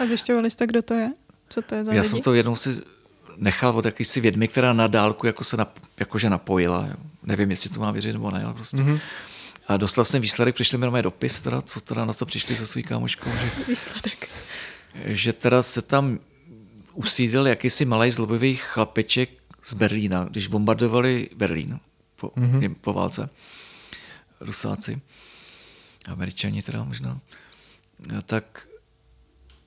A zjišťovali jste, kdo to je? Co to je za Já lidi? jsem to jednou si nechal od jakýsi vědmy, která na dálku jako se nap, jakože napojila. Jo. Nevím, jestli to má věřit nebo ne, ale prostě. Mm-hmm. A dostal jsem výsledek, přišli mi na dopis, teda, co teda na to přišli se svým kámoškou. Že, výsledek. Že teda se tam usídil jakýsi malý zlobivý chlapeček z Berlína, když bombardovali Berlín po, mm-hmm. po válce. Rusáci, američani teda možná. Tak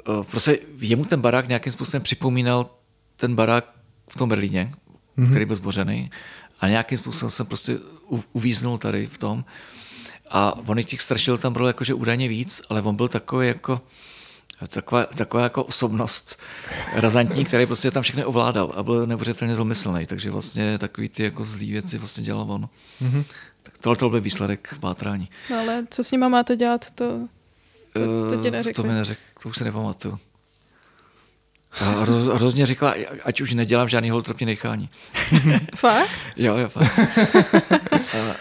eh, prostě jemu ten barák nějakým způsobem připomínal ten barák v tom Berlíně, mm-hmm. který byl zbořený a nějakým způsobem jsem prostě uvíznul tady v tom. A on těch strašil tam bylo jakože údajně víc, ale on byl takový jako taková, taková jako osobnost razantní, který prostě tam všechny ovládal a byl neuvěřitelně zlomyslný, takže vlastně takový ty jako zlý věci vlastně dělal on. Mm-hmm. Tak tohle to byl výsledek pátrání. No ale co s nima máte dělat, to, to, to ti neřekli? To mi neřek, to už se nepamatuju. A hrozně říkala, ať už nedělám žádný holotropní nechání. fakt? jo, jo, fakt.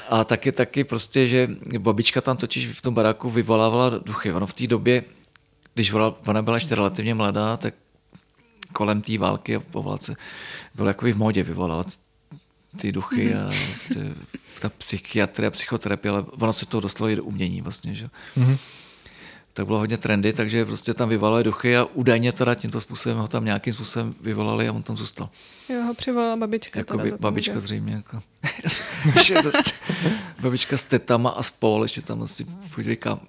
a, a taky, taky prostě, že babička tam totiž v tom baráku vyvolávala duchy. Ono v té době, když ona byla ještě relativně mladá, tak kolem té války a po válce bylo jako v modě vyvolávat ty duchy a vlastně ta psychiatrie, psychoterapie, ale ono se to dostalo i do umění vlastně, že? Tak bylo hodně trendy, takže prostě tam vyvolali duchy a údajně teda tímto způsobem ho tam nějakým způsobem vyvolali a on tam zůstal. Jo, ho přivolala babička. Jako by, babička zřejmě. Jako. babička s tetama a spol, ještě tam asi chodili kam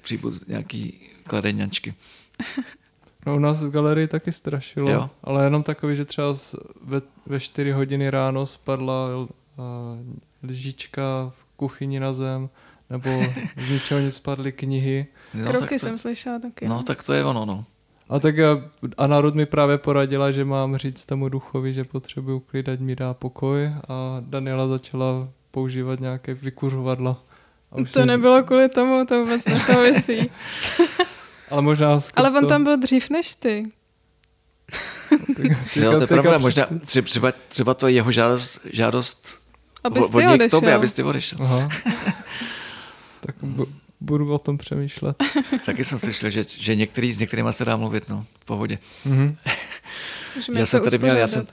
příbuz nějaký kladeňačky. No u nás v galerii taky strašilo, jo. ale jenom takový, že třeba ve, ve 4 hodiny ráno spadla uh, lžička v kuchyni na zem, nebo z ničeho nic spadly knihy. No, Kroky to, jsem slyšela taky. No, no, tak to je ono, no. A tak já, a národ mi právě poradila, že mám říct tomu duchovi, že potřebuju klid, ať mi dá pokoj a Daniela začala používat nějaké vykuřovadla. To nebylo kvůli tomu, to vůbec nesouvisí. Ale možná Ale on to... tam byl dřív než ty. jo, to je pravda, možná třeba, třeba to je jeho žádost, žádost abys ty odešel. K tobě, abys ty odešel. Aha. tak budu o tom přemýšlet. Taky jsem slyšel, že, že některý, s některými se dá mluvit, no, v pohodě. Mm-hmm. já jsem tady měl, já jsem,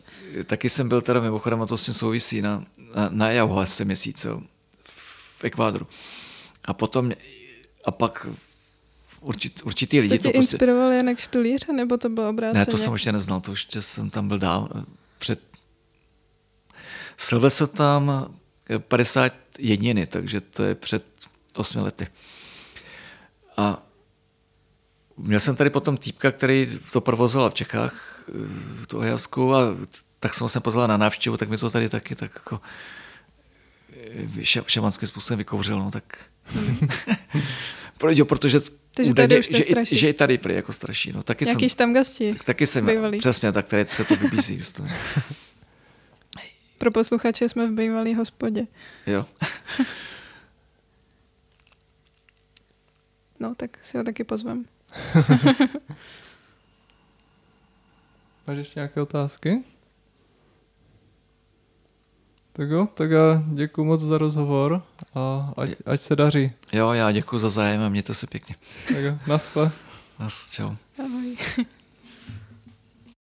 taky jsem byl teda mimochodem, a to s tím souvisí, na, na, na Jahuasce měsíce v Ekvádoru. A potom, a pak určit, určitý lidi. To tě to prostě... inspiroval Janek Štulíře, nebo to bylo obráceně? Ne, to jsem ještě neznal, to ještě jsem tam byl dál. Před... Silvestr tam 50 jediny, takže to je před osmi lety. A měl jsem tady potom týpka, který to provozoval v Čechách, v tu Ojasku a tak jsem se pozval na návštěvu, tak mi to tady taky tak jako šamanským způsobem vykouřil, no tak... jo, protože Takže údajně, že, i, že i tady prý jako straší. No, taky Jaký jsem, tam gasti? Tak, taky jsem, bývalý. přesně, tak tady se to vybízí. Pro posluchače jsme v bývalý hospodě. Jo. no, tak si ho taky pozvem. Máš ještě nějaké otázky? Tak jo, tak já děkuji moc za rozhovor a ať, ať se daří. Jo, já děkuji za zájem a mějte se pěkně. Tak jo, naschle. Nas, čau. Ahoj.